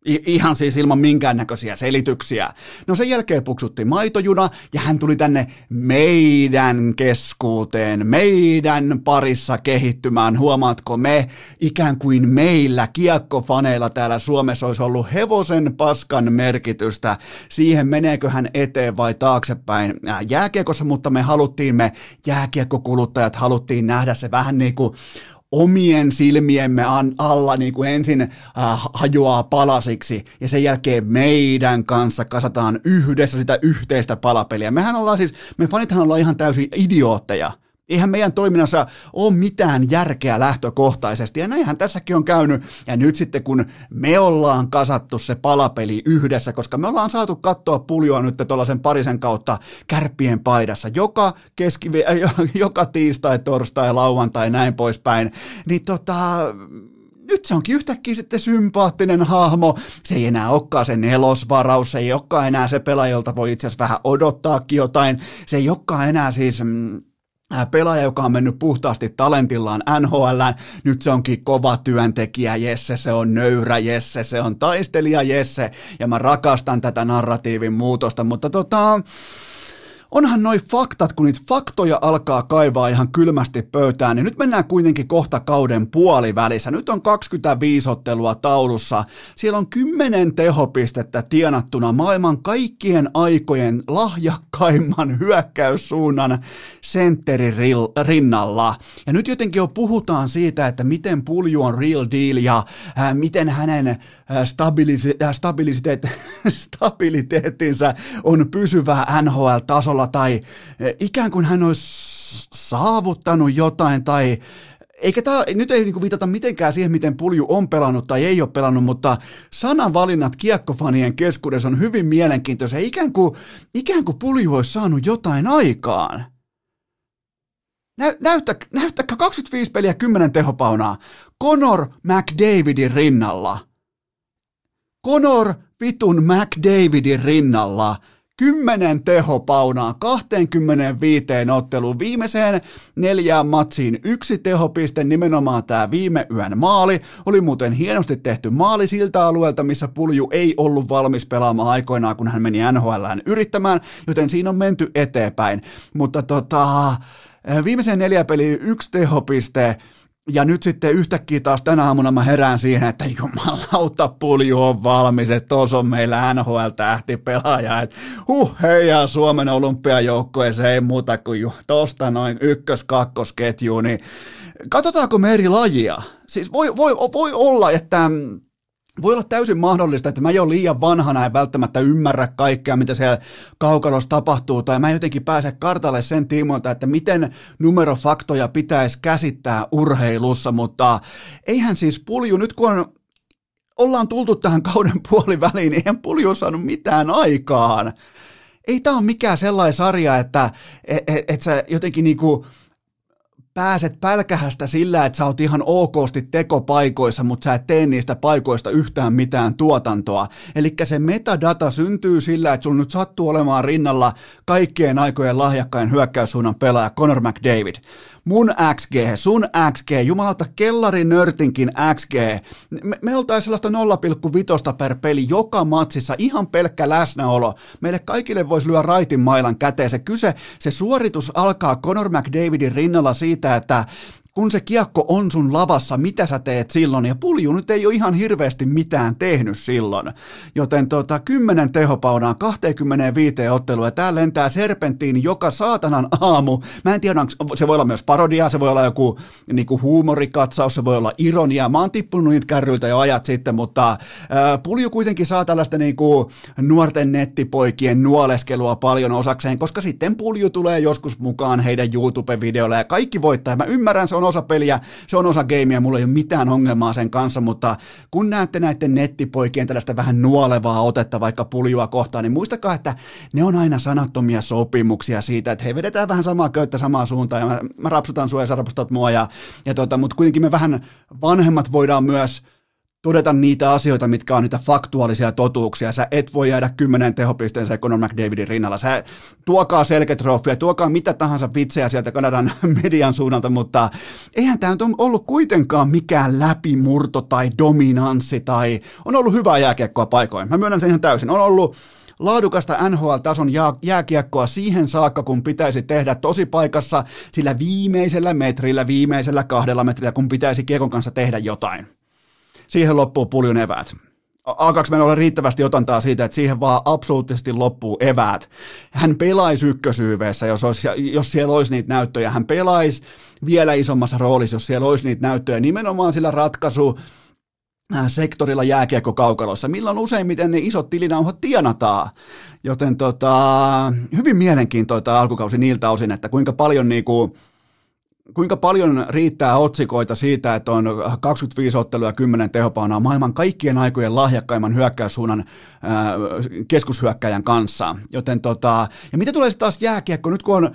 I- ihan siis ilman minkäännäköisiä selityksiä. No sen jälkeen puksutti maitojuna ja hän tuli tänne meidän keskuuteen, meidän parissa kehittymään. Huomaatko me, ikään kuin meillä kiekkofaneilla täällä Suomessa olisi ollut hevosen paskan merkitystä siihen, meneekö hän eteen vai taaksepäin jääkiekossa, mutta me haluttiin, me jääkiekkokuluttajat haluttiin nähdä se vähän niin kuin omien silmiemme alla niin kuin ensin äh, hajoaa palasiksi ja sen jälkeen meidän kanssa kasataan yhdessä sitä yhteistä palapeliä. Mehän ollaan siis, me fanithan ollaan ihan täysin idiootteja Eihän meidän toiminnassa ole mitään järkeä lähtökohtaisesti, ja näinhän tässäkin on käynyt. Ja nyt sitten kun me ollaan kasattu se palapeli yhdessä, koska me ollaan saatu katsoa puljoa nyt tuollaisen parisen kautta kärppien paidassa, joka, keskivi- joka tiistai, torstai, lauantai, näin poispäin, niin tota, nyt se onkin yhtäkkiä sitten sympaattinen hahmo. Se ei enää olekaan se nelosvaraus, se ei olekaan enää se pelaaja, jolta voi itse asiassa vähän odottaakin jotain. Se ei olekaan enää siis mm, pelaaja, joka on mennyt puhtaasti talentillaan NHL, nyt se onkin kova työntekijä Jesse, se on nöyrä Jesse, se on taistelija Jesse, ja mä rakastan tätä narratiivin muutosta, mutta tota, onhan noi faktat, kun niitä faktoja alkaa kaivaa ihan kylmästi pöytään, niin nyt mennään kuitenkin kohta kauden puolivälissä. Nyt on 25 ottelua taulussa. Siellä on 10 tehopistettä tienattuna maailman kaikkien aikojen lahjakkaimman hyökkäyssuunnan sentterin rinnalla. Ja nyt jotenkin jo puhutaan siitä, että miten pulju on real deal ja äh, miten hänen äh, äh, on pysyvä NHL-tasolla tavalla tai e, ikään kuin hän olisi saavuttanut jotain tai eikä tämä, nyt ei niinku viitata mitenkään siihen, miten Pulju on pelannut tai ei ole pelannut, mutta sananvalinnat kiekkofanien keskuudessa on hyvin mielenkiintoisia. Ikään kuin, ikään kuin Pulju olisi saanut jotain aikaan. Nä, näyttä, näyttäkää 25 peliä 10 tehopaunaa. Conor McDavidin rinnalla. Conor vitun McDavidin rinnalla – 10 tehopaunaa 25 otteluun viimeiseen neljään matsiin yksi tehopiste, nimenomaan tämä viime yön maali. Oli muuten hienosti tehty maali siltä alueelta, missä Pulju ei ollut valmis pelaamaan aikoinaan, kun hän meni NHLään yrittämään, joten siinä on menty eteenpäin. Mutta tota, viimeiseen neljä peliä yksi tehopiste, ja nyt sitten yhtäkkiä taas tänä aamuna mä herään siihen, että jumalauta pulju on valmis, että tuossa on meillä NHL-tähti pelaaja, että huh, heijaa Suomen olympiajoukkueeseen ei muuta kuin ju, noin ykkös-kakkosketju, niin katsotaanko me eri lajia? Siis voi, voi, voi olla, että voi olla täysin mahdollista, että mä jo liian vanhana en välttämättä ymmärrä kaikkea, mitä siellä kaukalossa tapahtuu, tai mä jotenkin pääse kartalle sen tiimoilta, että miten numerofaktoja pitäisi käsittää urheilussa, mutta eihän siis pulju, nyt kun on, ollaan tultu tähän kauden puoliväliin, niin eihän pulju saanut mitään aikaan. Ei tämä ole mikään sellainen sarja, että et, et, et sä jotenkin niinku, pääset pälkähästä sillä, että sä oot ihan okosti tekopaikoissa, mutta sä et tee niistä paikoista yhtään mitään tuotantoa. Eli se metadata syntyy sillä, että sulla nyt sattuu olemaan rinnalla kaikkien aikojen lahjakkain hyökkäyssuunnan pelaaja Conor McDavid mun XG, sun XG, jumalauta nörtinkin XG, me, me oltaisiin sellaista 0,5 per peli joka matsissa, ihan pelkkä läsnäolo. Meille kaikille voisi lyödä raitin mailan käteen. Se kyse, se suoritus alkaa Conor McDavidin rinnalla siitä, että kun se kiekko on sun lavassa, mitä sä teet silloin, ja pulju nyt ei ole ihan hirveästi mitään tehnyt silloin. Joten tota, 10 tehopaunaan 25 ottelua, ja tää lentää serpenttiin joka saatanan aamu. Mä en tiedä, se voi olla myös parodia, se voi olla joku niinku huumorikatsaus, se voi olla ironia. Mä oon tippunut niitä kärryiltä jo ajat sitten, mutta ää, pulju kuitenkin saa tällaista niinku nuorten nettipoikien nuoleskelua paljon osakseen, koska sitten pulju tulee joskus mukaan heidän YouTube-videoilla, ja kaikki voittaa. Mä ymmärrän, se on osa peliä, se on osa gameia, mulla ei ole mitään ongelmaa sen kanssa, mutta kun näette näiden nettipoikien tällaista vähän nuolevaa otetta vaikka puljua kohtaan, niin muistakaa, että ne on aina sanattomia sopimuksia siitä, että hei, vedetään vähän samaa köyttä samaan suuntaan ja mä, mä rapsutan sua ja sä mua, ja, ja tota, mutta kuitenkin me vähän vanhemmat voidaan myös todeta niitä asioita, mitkä on niitä faktuaalisia totuuksia. Sä et voi jäädä kymmenen tehopisteen Conor McDavidin rinnalla. Sä tuokaa selketrofia, tuokaa mitä tahansa vitsejä sieltä Kanadan median suunnalta, mutta eihän tämä nyt ollut kuitenkaan mikään läpimurto tai dominanssi tai on ollut hyvää jääkiekkoa paikoin. Mä myönnän sen ihan täysin. On ollut laadukasta NHL-tason jääkiekkoa siihen saakka, kun pitäisi tehdä tosi paikassa sillä viimeisellä metrillä, viimeisellä kahdella metrillä, kun pitäisi kiekon kanssa tehdä jotain siihen loppuu puljun eväät. Alkaako meillä olla riittävästi otantaa siitä, että siihen vaan absoluuttisesti loppuu eväät. Hän pelaisi ykkösyyveessä, jos, olisi, jos siellä olisi niitä näyttöjä. Hän pelaisi vielä isommassa roolissa, jos siellä olisi niitä näyttöjä. Nimenomaan sillä ratkaisu äh, sektorilla jääkiekkokaukalossa, milloin useimmiten ne isot tilinauhat tienataan. Joten tota, hyvin mielenkiintoista alkukausi niiltä osin, että kuinka paljon niinku, kuinka paljon riittää otsikoita siitä, että on 25 ottelua ja 10 tehopaunaa maailman kaikkien aikojen lahjakkaimman hyökkäyssuunnan ää, keskushyökkäjän kanssa. Joten tota, ja mitä tulee sitten taas jääkiekko, nyt kun on,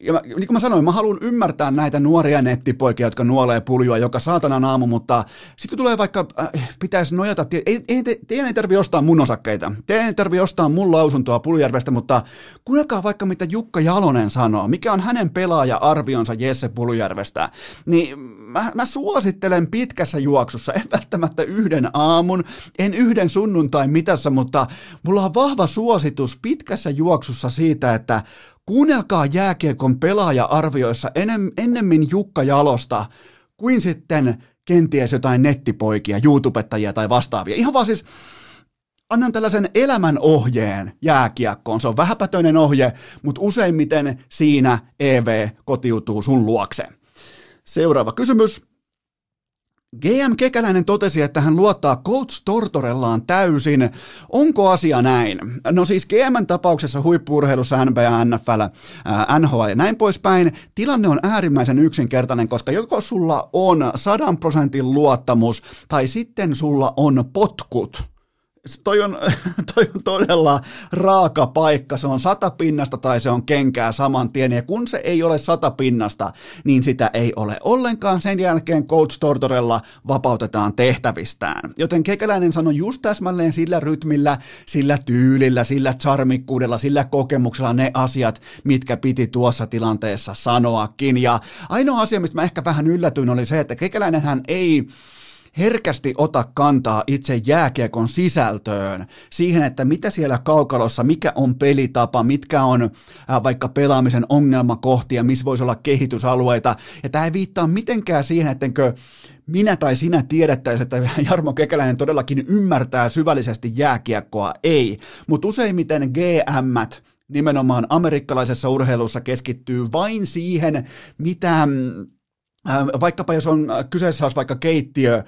ja mä, niin kuin mä sanoin, mä haluan ymmärtää näitä nuoria nettipoikia, jotka nuolee puljua joka saatanan aamu, mutta sitten tulee vaikka, äh, pitäisi nojata, ei, ei, te, teidän ei tarvitse ostaa mun osakkeita, teidän ei tarvitse ostaa mun lausuntoa Puljärvestä, mutta kuunnelkaa vaikka mitä Jukka Jalonen sanoo, mikä on hänen pelaaja-arvionsa Jesse Puljärvestä, niin mä, mä suosittelen pitkässä juoksussa, en välttämättä yhden aamun, en yhden sunnuntain mitassa, mutta mulla on vahva suositus pitkässä juoksussa siitä, että kuunnelkaa jääkiekon pelaaja-arvioissa ennemmin Jukka Jalosta kuin sitten kenties jotain nettipoikia, YouTubettajia tai vastaavia. Ihan vaan siis annan tällaisen elämän ohjeen jääkiekkoon. Se on vähäpätöinen ohje, mutta useimmiten siinä EV kotiutuu sun luokse. Seuraava kysymys. GM Kekäläinen totesi, että hän luottaa Coach Tortorellaan täysin. Onko asia näin? No siis GMn tapauksessa huippuurheilussa NBA, NFL, NHL ja näin poispäin. Tilanne on äärimmäisen yksinkertainen, koska joko sulla on sadan prosentin luottamus tai sitten sulla on potkut toi on, toi on todella raaka paikka. Se on sata pinnasta tai se on kenkää saman tien. Ja kun se ei ole sata pinnasta, niin sitä ei ole ollenkaan. Sen jälkeen Coach Tortorella vapautetaan tehtävistään. Joten Kekäläinen sanoi just täsmälleen sillä rytmillä, sillä tyylillä, sillä charmikkuudella, sillä kokemuksella ne asiat, mitkä piti tuossa tilanteessa sanoakin. Ja ainoa asia, mistä mä ehkä vähän yllätyin, oli se, että Kekäläinen hän ei herkästi ota kantaa itse jääkiekon sisältöön, siihen, että mitä siellä kaukalossa, mikä on pelitapa, mitkä on äh, vaikka pelaamisen ongelmakohtia, missä voisi olla kehitysalueita. Ja tämä ei viittaa mitenkään siihen, ettenkö minä tai sinä tiedettäisiin, että Jarmo Kekäläinen todellakin ymmärtää syvällisesti jääkiekkoa. Ei, mutta useimmiten GM nimenomaan amerikkalaisessa urheilussa keskittyy vain siihen, mitä Ähm, vaikkapa jos on äh, kyseessä olisi vaikka keittiö, äh,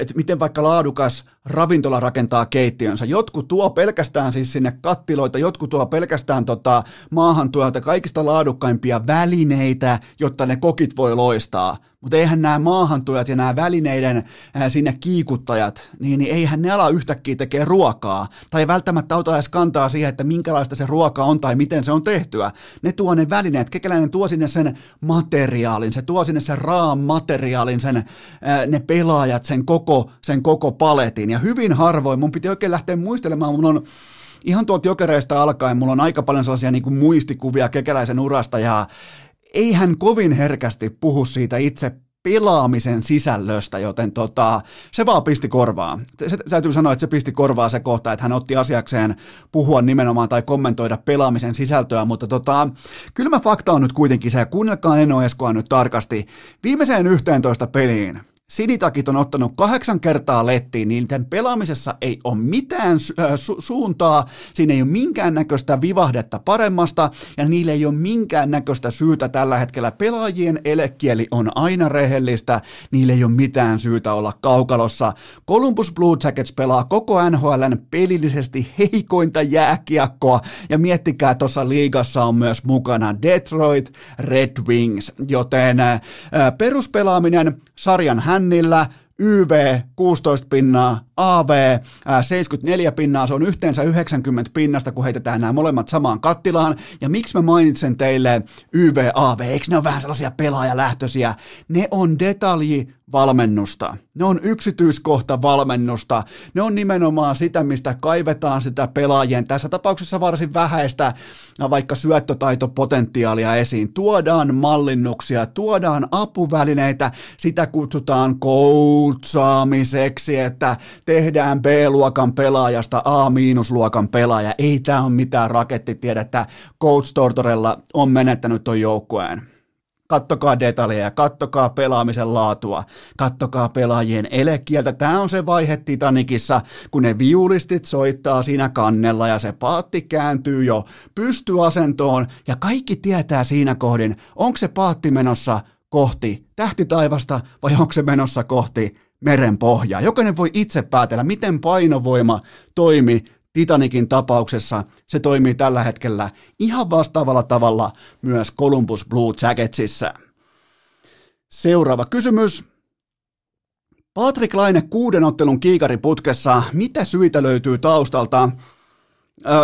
että miten vaikka laadukas ravintola rakentaa keittiönsä. Jotkut tuo pelkästään siis sinne kattiloita, jotkut tuo pelkästään tota maahantuolta kaikista laadukkaimpia välineitä, jotta ne kokit voi loistaa. Mutta eihän nämä maahantujat ja nämä välineiden ää, sinne kiikuttajat, niin, niin eihän ne ala yhtäkkiä tekee ruokaa. Tai välttämättä ota edes kantaa siihen, että minkälaista se ruoka on tai miten se on tehtyä. Ne tuo ne välineet. Kekäläinen tuo sinne sen materiaalin, se tuo sinne sen raan materiaalin, sen, ää, ne pelaajat, sen koko, sen koko paletin. Ja hyvin harvoin, mun piti oikein lähteä muistelemaan, mun on ihan tuolta jokereista alkaen, mulla on aika paljon sellaisia niin kuin muistikuvia kekäläisen urasta. Ja ei hän kovin herkästi puhu siitä itse pelaamisen sisällöstä, joten tota, se vaan pisti korvaa. Se, täytyy sanoa, että se pisti korvaa se kohta, että hän otti asiakseen puhua nimenomaan tai kommentoida pelaamisen sisältöä, mutta tota, kylmä fakta on nyt kuitenkin se, ja kuunnelkaa Eno Eskoa nyt tarkasti, viimeiseen 11 peliin Sinitakit on ottanut kahdeksan kertaa lettiin, niin niiden pelaamisessa ei ole mitään su- äh, su- suuntaa, siinä ei ole minkäännäköistä vivahdetta paremmasta, ja niille ei ole minkäännäköistä syytä tällä hetkellä. Pelaajien elekieli on aina rehellistä, niille ei ole mitään syytä olla kaukalossa. Columbus Blue Jackets pelaa koko NHLn pelillisesti heikointa jääkiekkoa, ja miettikää, tuossa liigassa on myös mukana Detroit Red Wings, joten äh, peruspelaaminen sarjan hännillä, YV 16 pinnaa, AV 74 pinnaa, se on yhteensä 90 pinnasta, kun heitetään nämä molemmat samaan kattilaan. Ja miksi mä mainitsen teille YV, AV, eikö ne ole vähän sellaisia pelaajalähtöisiä? Ne on detalji valmennusta. Ne on yksityiskohta valmennusta. Ne on nimenomaan sitä, mistä kaivetaan sitä pelaajien, tässä tapauksessa varsin vähäistä, vaikka syöttötaitopotentiaalia esiin. Tuodaan mallinnuksia, tuodaan apuvälineitä, sitä kutsutaan koutsaamiseksi, että tehdään B-luokan pelaajasta A-luokan pelaaja. Ei tämä ole mitään rakettitiedettä. Coach Tortorella on menettänyt ton joukkueen. Kattokaa detaljeja, kattokaa pelaamisen laatua, kattokaa pelaajien elekieltä. Tämä on se vaihe Titanikissa, kun ne viulistit soittaa siinä kannella ja se paatti kääntyy jo pystyasentoon ja kaikki tietää siinä kohdin, onko se paatti menossa kohti tähtitaivasta vai onko se menossa kohti meren pohjaa. Jokainen voi itse päätellä, miten painovoima toimi Titanikin tapauksessa. Se toimii tällä hetkellä ihan vastaavalla tavalla myös Columbus Blue Jacketsissa. Seuraava kysymys. Patrick Laine kuuden ottelun kiikariputkessa. Mitä syitä löytyy taustalta?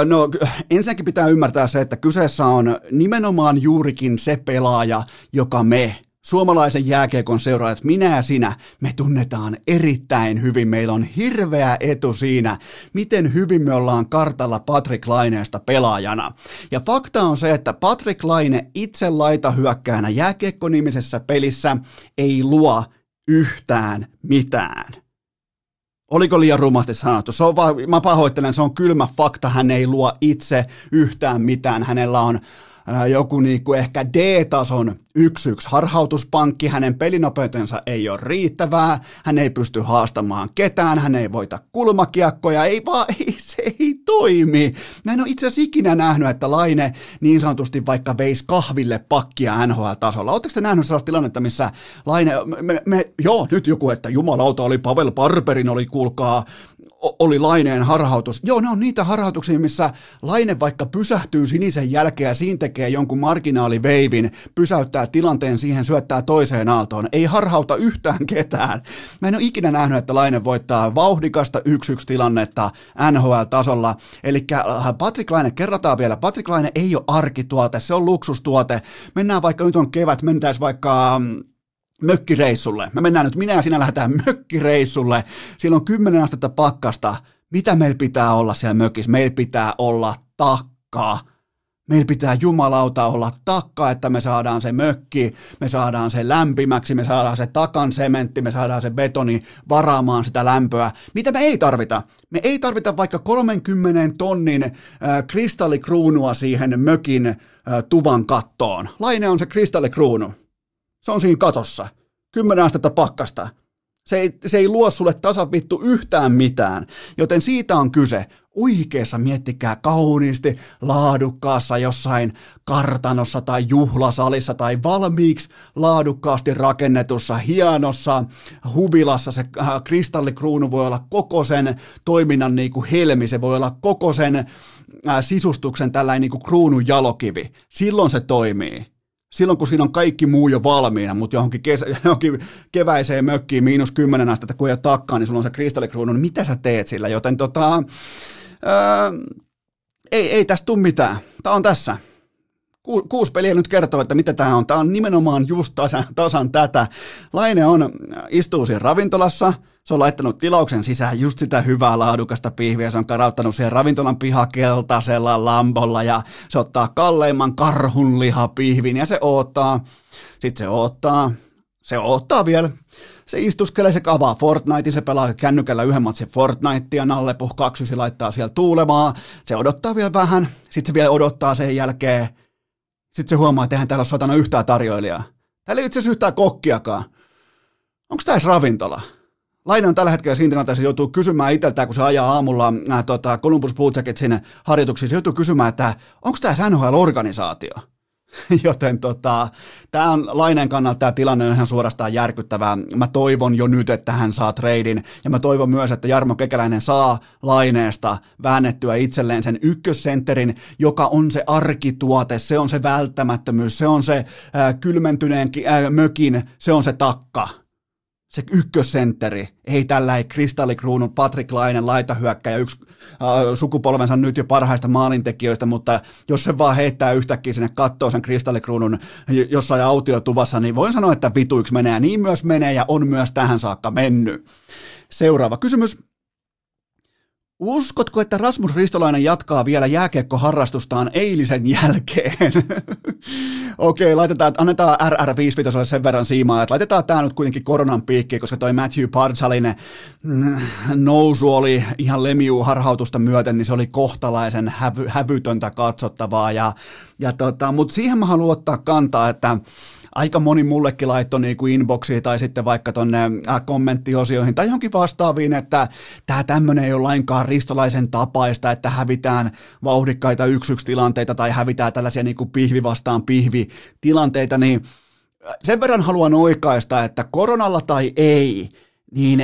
No ensinnäkin pitää ymmärtää se, että kyseessä on nimenomaan juurikin se pelaaja, joka me suomalaisen jääkiekon seuraajat, minä ja sinä, me tunnetaan erittäin hyvin. Meillä on hirveä etu siinä, miten hyvin me ollaan kartalla Patrick Laineesta pelaajana. Ja fakta on se, että Patrick Laine itse laita hyökkäänä jääkiekko-nimisessä pelissä ei luo yhtään mitään. Oliko liian rumasti sanottu? Se on vaan, mä pahoittelen, se on kylmä fakta. Hän ei luo itse yhtään mitään. Hänellä on joku niinku ehkä D-tason 1-1 harhautuspankki, hänen pelinopeutensa ei ole riittävää, hän ei pysty haastamaan ketään, hän ei voita kulmakiekkoja, ei vaan, ei, se ei toimi. Mä en ole itse asiassa ikinä nähnyt, että Laine niin sanotusti vaikka veisi kahville pakkia NHL-tasolla. Oletteko te nähnyt sellaista tilannetta, missä Laine, me, me, joo, nyt joku, että jumalauta oli Pavel Barberin, oli kuulkaa oli Laineen harhautus. Joo, ne on niitä harhautuksia, missä Laine vaikka pysähtyy sinisen jälkeen ja siinä tekee jonkun marginaaliveivin, pysäyttää tilanteen siihen, syöttää toiseen aaltoon. Ei harhauta yhtään ketään. Mä en ole ikinä nähnyt, että Laine voittaa vauhdikasta yksi yksi tilannetta NHL-tasolla. Eli äh, Patrick Laine, kerrataan vielä, Patrick Laine ei ole arkituote, se on luksustuote. Mennään vaikka, nyt on kevät, mentäisiin vaikka mm, mökkireissulle. Me mennään nyt, minä ja sinä lähdetään mökkireissulle. Siellä on 10 astetta pakkasta. Mitä meillä pitää olla siellä mökissä? Meillä pitää olla takkaa. Meillä pitää jumalauta olla takka, että me saadaan se mökki, me saadaan se lämpimäksi, me saadaan se takan sementti, me saadaan se betoni varaamaan sitä lämpöä. Mitä me ei tarvita? Me ei tarvita vaikka 30 tonnin äh, kristallikruunua siihen mökin äh, tuvan kattoon. Laine on se kristallikruunu. Se on siinä katossa. Kymmenen astetta pakkasta. Se ei, se ei luo sulle tasavittu yhtään mitään, joten siitä on kyse. Oikeassa miettikää kauniisti laadukkaassa jossain kartanossa tai juhlasalissa tai valmiiksi laadukkaasti rakennetussa hienossa huvilassa. Se äh, kristallikruunu voi olla koko sen toiminnan niin kuin helmi, se voi olla koko sen äh, sisustuksen tällainen niin kuin kruunun jalokivi. Silloin se toimii silloin kun siinä on kaikki muu jo valmiina, mutta johonkin, kesä, johonkin keväiseen mökkiin miinus kymmenen astetta, kun ei ole takkaa, niin sulla on se kristallikruunu, niin mitä sä teet sillä? Joten tota, ää, ei, ei tästä tule mitään. Tämä on tässä. Ku, kuusi peliä nyt kertoo, että mitä tämä on. Tämä on nimenomaan just tasan, tasan tätä. Laine on, istuu siinä ravintolassa, se on laittanut tilauksen sisään just sitä hyvää laadukasta pihviä, se on karauttanut siihen ravintolan pihakeltaisella lambolla ja se ottaa kalleimman karhunlihapihvin ja se oottaa. Sitten se oottaa, se oottaa vielä. Se istuskelee, se avaa Fortnite, se pelaa kännykällä yhden matsin Fortnitea, Nallepuh 2 laittaa siellä tuulemaan, se odottaa vielä vähän, sitten se vielä odottaa sen jälkeen, sitten se huomaa, että eihän täällä ole satana yhtään tarjoilijaa. Täällä ei itse asiassa yhtään kokkiakaan. Onko tämä ravintola? Laine on tällä hetkellä siinä tilanteessa, joutuu kysymään itseltään, kun se ajaa aamulla äh, tota, Columbus Blue sinne harjoituksiin, se joutuu kysymään, että onko tämä NHL-organisaatio? Joten tota, tämä on Laineen kannalta tämä tilanne on ihan suorastaan järkyttävää. Mä toivon jo nyt, että hän saa treidin, ja mä toivon myös, että Jarmo Kekäläinen saa Laineesta väännettyä itselleen sen ykkössentterin, joka on se arkituote, se on se välttämättömyys, se on se äh, kylmentyneen äh, mökin, se on se takka se ykkössentteri, ei tällä ei kristallikruunun Patrick Lainen laitahyökkäjä, yksi äh, sukupolvensa nyt jo parhaista maalintekijöistä, mutta jos se vaan heittää yhtäkkiä sinne kattoon sen kristallikruunun jossain autiotuvassa, niin voin sanoa, että vituiksi menee, ja niin myös menee, ja on myös tähän saakka mennyt. Seuraava kysymys. Uskotko, että Rasmus Ristolainen jatkaa vielä jääkiekkoharrastustaan eilisen jälkeen? Okei, laitetaan, annetaan RR55 sen verran siimaa, että laitetaan tämä nyt kuitenkin koronan piikkiin, koska toi Matthew Pardsalin mm, nousu oli ihan lemiu harhautusta myöten, niin se oli kohtalaisen hävy, hävytöntä katsottavaa. Ja, ja tota, Mutta siihen mä haluan ottaa kantaa, että aika moni mullekin laittoi niin kuin inboxiin tai sitten vaikka tonne äh, kommenttiosioihin tai johonkin vastaaviin, että tämä tämmöinen ei ole lainkaan ristolaisen tapaista, että hävitään vauhdikkaita yksi tilanteita tai hävitään tällaisia niin kuin pihvi vastaan pihvi tilanteita, niin sen verran haluan oikaista, että koronalla tai ei, niin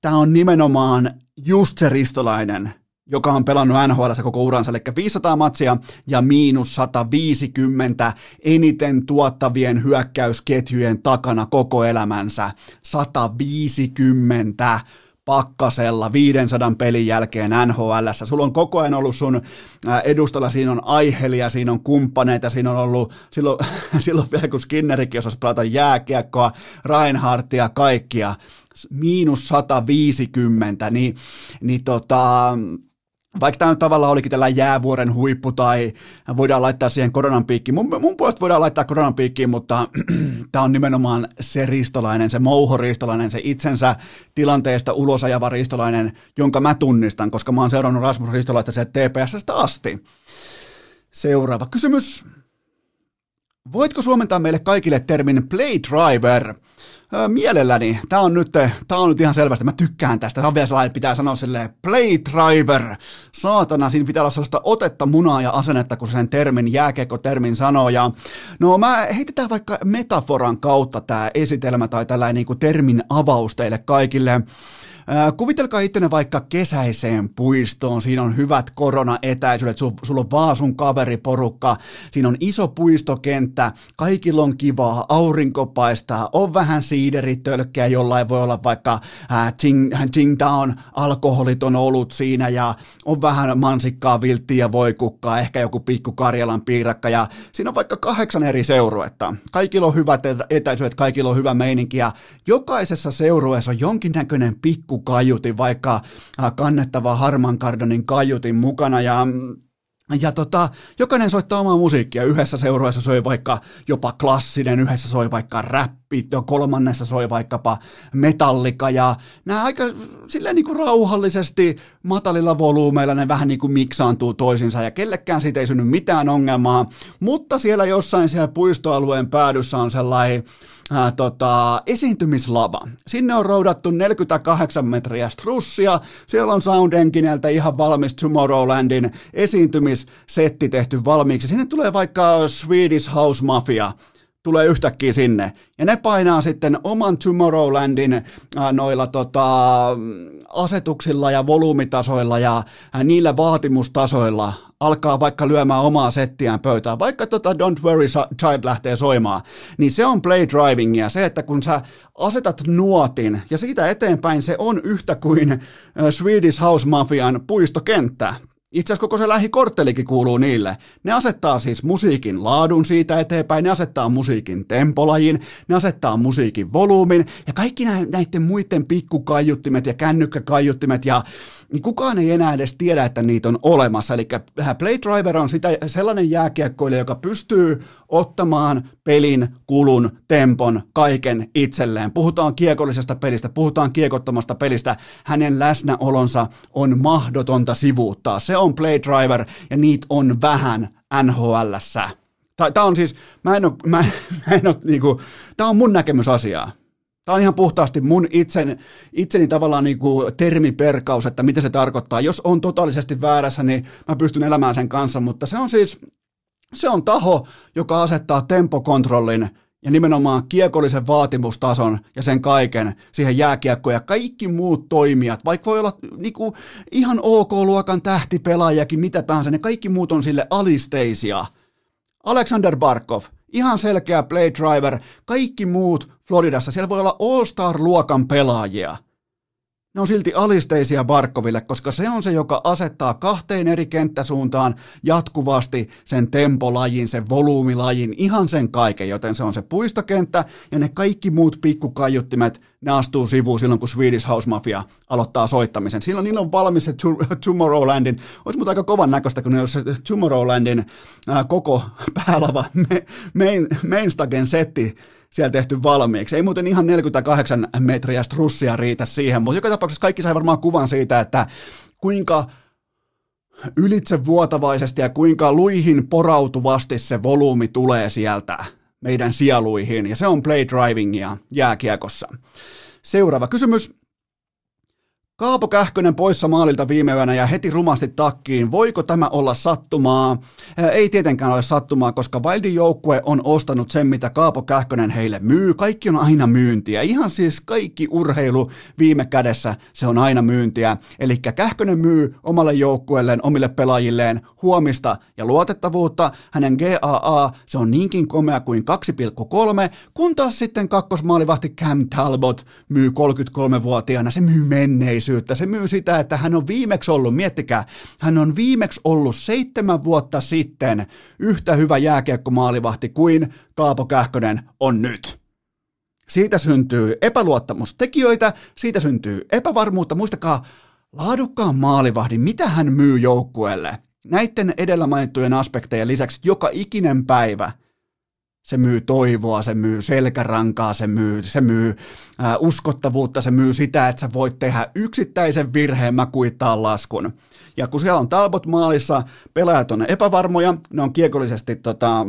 tämä on nimenomaan just se ristolainen, joka on pelannut NHL koko uransa, eli 500 matsia ja miinus 150 eniten tuottavien hyökkäysketjujen takana koko elämänsä. 150 pakkasella 500 pelin jälkeen NHL. Sulla on koko ajan ollut sun edustalla, siinä on aihelia, siinä on kumppaneita, siinä on ollut silloin, silloin vielä kun Skinnerikin osasi pelata jääkiekkoa, Reinhardtia, kaikkia, miinus 150, niin, niin tota, vaikka tämä tavallaan olikin tällä jäävuoren huippu tai voidaan laittaa siihen koronan piikkiin. Mun, mun puolesta voidaan laittaa koronan piikkiin, mutta tämä on nimenomaan se ristolainen, se mouhoristolainen, se itsensä tilanteesta ulosajava ristolainen, jonka mä tunnistan, koska mä oon seurannut Rasmus Ristolaista se TPSstä asti. Seuraava kysymys. Voitko suomentaa meille kaikille termin play driver? Mielelläni. Tämä on, nyt, tämä on nyt ihan selvästi, mä tykkään tästä. Tämä on vielä sellainen, pitää sanoa silleen, play driver. Saatana, siinä pitää olla sellaista otetta, munaa ja asennetta, kun sen termin, jääkekotermin sanoo. Ja, no mä heitetään vaikka metaforan kautta tämä esitelmä tai tällainen niin termin avaus teille kaikille. Kuvitelkaa ittenne vaikka kesäiseen puistoon, siinä on hyvät koronaetäisyydet, sulla on vaan sun kaveriporukka, siinä on iso puistokenttä, kaikilla on kivaa, aurinko paistaa, on vähän siideritölkkejä, jollain voi olla vaikka down, alkoholiton olut siinä ja on vähän mansikkaa, vilttiä voikukkaa, ehkä joku pikku Karjalan piirakka. Ja siinä on vaikka kahdeksan eri seuruetta. Kaikilla on hyvät etäisyydet, kaikilla on hyvä meininki ja jokaisessa seurueessa on jonkinnäköinen pikku kaiutin, vaikka äh, kannettava Harman Kardonin kaiutin mukana ja mm, ja tota, jokainen soittaa omaa musiikkia. Yhdessä seurueessa soi vaikka jopa klassinen, yhdessä soi vaikka räppi, kolmannessa soi vaikkapa metallika ja nämä aika silleen niin kuin rauhallisesti matalilla volyymeilla ne vähän niin kuin miksaantuu toisinsa ja kellekään siitä ei synny mitään ongelmaa, mutta siellä jossain siellä puistoalueen päädyssä on sellainen ää, tota, esiintymislava. Sinne on roudattu 48 metriä strussia, siellä on Sound Engineeltä ihan valmis Tomorrowlandin esiintymissetti tehty valmiiksi. Sinne tulee vaikka Swedish House Mafia, tulee yhtäkkiä sinne. Ja ne painaa sitten oman Tomorrowlandin äh, noilla tota, asetuksilla ja volyymitasoilla ja äh, niillä vaatimustasoilla alkaa vaikka lyömään omaa settiään pöytään, vaikka tota Don't Worry Child lähtee soimaan, niin se on play drivingia, se, että kun sä asetat nuotin ja siitä eteenpäin se on yhtä kuin äh, Swedish House Mafian puistokenttä. Itse asiassa koko se lähikorttelikin kuuluu niille. Ne asettaa siis musiikin laadun siitä eteenpäin, ne asettaa musiikin tempolajin, ne asettaa musiikin volyymin ja kaikki näiden muiden pikkukaiuttimet ja kännykkäkaiuttimet ja niin kukaan ei enää edes tiedä, että niitä on olemassa. Eli Play Driver on sitä, sellainen jääkiekkoilija, joka pystyy ottamaan pelin, kulun, tempon, kaiken itselleen. Puhutaan kiekollisesta pelistä, puhutaan kiekottomasta pelistä. Hänen läsnäolonsa on mahdotonta sivuuttaa. Se on Play Driver ja niitä on vähän NHLssä. Tämä on siis, mä en ole, mä, mä en ole, niinku, tämä on mun näkemys asiaa. Tämä on ihan puhtaasti mun itsen, itseni tavallaan niin kuin termiperkaus, että mitä se tarkoittaa. Jos on totaalisesti väärässä, niin mä pystyn elämään sen kanssa, mutta se on siis, se on taho, joka asettaa tempokontrollin ja nimenomaan kiekollisen vaatimustason ja sen kaiken siihen jääkiekkoon ja kaikki muut toimijat, vaikka voi olla niinku ihan ok-luokan tähtipelaajakin, mitä tahansa, ne kaikki muut on sille alisteisia. Alexander Barkov, ihan selkeä play driver, kaikki muut Floridassa, siellä voi olla All-Star-luokan pelaajia. Ne on silti alisteisia Barkoville, koska se on se, joka asettaa kahteen eri kenttäsuuntaan jatkuvasti sen tempolajin, sen volyymilajin, ihan sen kaiken, joten se on se puistokenttä ja ne kaikki muut pikkukaiuttimet, ne astuu sivuun silloin, kun Swedish House Mafia aloittaa soittamisen. Silloin niillä on valmis se Tomorrowlandin, olisi mutta aika kovan näköistä, kun ne olisi se Tomorrowlandin ää, koko päälava main, mainstagen setti siellä tehty valmiiksi. Ei muuten ihan 48 metriä strussia riitä siihen, mutta joka tapauksessa kaikki sai varmaan kuvan siitä, että kuinka ylitsevuotavaisesti ja kuinka luihin porautuvasti se volyymi tulee sieltä meidän sieluihin, ja se on play drivingia jääkiekossa. Seuraava kysymys. Kaapo Kähkönen poissa maalilta viime yönä ja heti rumasti takkiin. Voiko tämä olla sattumaa? Ei tietenkään ole sattumaa, koska Wildin joukkue on ostanut sen, mitä Kaapo Kähkönen heille myy. Kaikki on aina myyntiä. Ihan siis kaikki urheilu viime kädessä, se on aina myyntiä. Eli Kähkönen myy omalle joukkueelleen, omille pelaajilleen huomista ja luotettavuutta. Hänen GAA, se on niinkin komea kuin 2,3, kun taas sitten kakkosmaalivahti Cam Talbot myy 33-vuotiaana, se myy menneisyyttä menneisyyttä. Se myy sitä, että hän on viimeksi ollut, miettikää, hän on viimeksi ollut seitsemän vuotta sitten yhtä hyvä jääkiekkomaalivahti kuin Kaapo Kähkönen on nyt. Siitä syntyy epäluottamustekijöitä, siitä syntyy epävarmuutta. Muistakaa, laadukkaan maalivahdin, mitä hän myy joukkueelle? Näiden edellä mainittujen aspektejen lisäksi joka ikinen päivä – se myy toivoa, se myy selkärankaa, se myy, se myy ää, uskottavuutta, se myy sitä, että sä voit tehdä yksittäisen virheen, mä kuittaan laskun. Ja kun siellä on Talbot maalissa, pelaajat on epävarmoja, ne on kiekollisesti tota,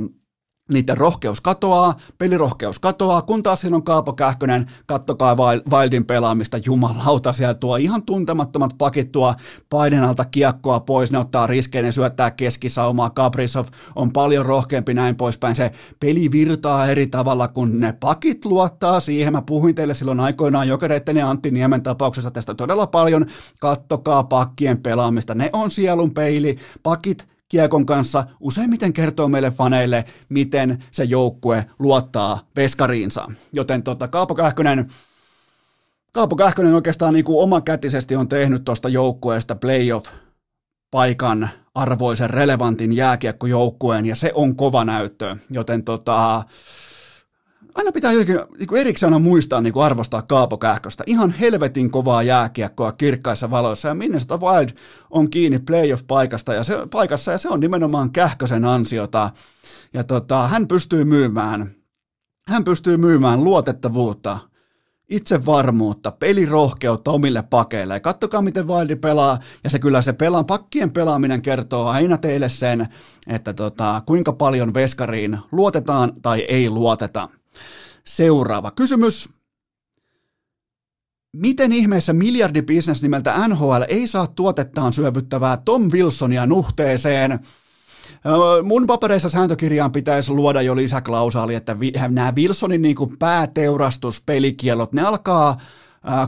niiden rohkeus katoaa, pelirohkeus katoaa, kun taas siinä on Kaapo Kähkönen, kattokaa Wildin pelaamista, jumalauta, siellä tuo ihan tuntemattomat pakit tuo painen alta kiekkoa pois, ne ottaa riskejä, ne syöttää keskisaumaa, Kaprizov on paljon rohkeampi näin poispäin, se peli virtaa eri tavalla, kun ne pakit luottaa. Siihen, mä puhuin teille silloin aikoinaan Jokereitten ja Antti Niemen tapauksessa. Tästä todella paljon, kattokaa pakkien pelaamista, ne on sielun peili, pakit kiekon kanssa useimmiten kertoo meille faneille, miten se joukkue luottaa veskariinsa. Joten tota, Kaapo Kähkönen, Kaapo Kähkönen oikeastaan niin kuin omakätisesti on tehnyt tuosta joukkueesta playoff-paikan arvoisen relevantin jääkiekkojoukkueen, ja se on kova näyttö. Joten tota, aina pitää jotenkin niin kuin erikseen aina muistaa niin kuin arvostaa Kaapo Kähköstä. Ihan helvetin kovaa jääkiekkoa kirkkaissa valoissa ja Minnesota Wild on kiinni playoff-paikasta ja se, paikassa ja se on nimenomaan Kähkösen ansiota. Ja tota, hän pystyy myymään, hän pystyy myymään luotettavuutta, itsevarmuutta, pelirohkeutta omille pakeille. Ja kattokaa, miten Wildi pelaa, ja se kyllä se pelaa, pakkien pelaaminen kertoo aina teille sen, että tota, kuinka paljon veskariin luotetaan tai ei luoteta. Seuraava kysymys. Miten ihmeessä miljardibisnes nimeltä NHL ei saa tuotettaan syövyttävää Tom Wilsonia nuhteeseen? Mun papereissa sääntökirjaan pitäisi luoda jo lisäklausaali, että nämä Wilsonin niin kuin pääteurastuspelikielot, ne alkaa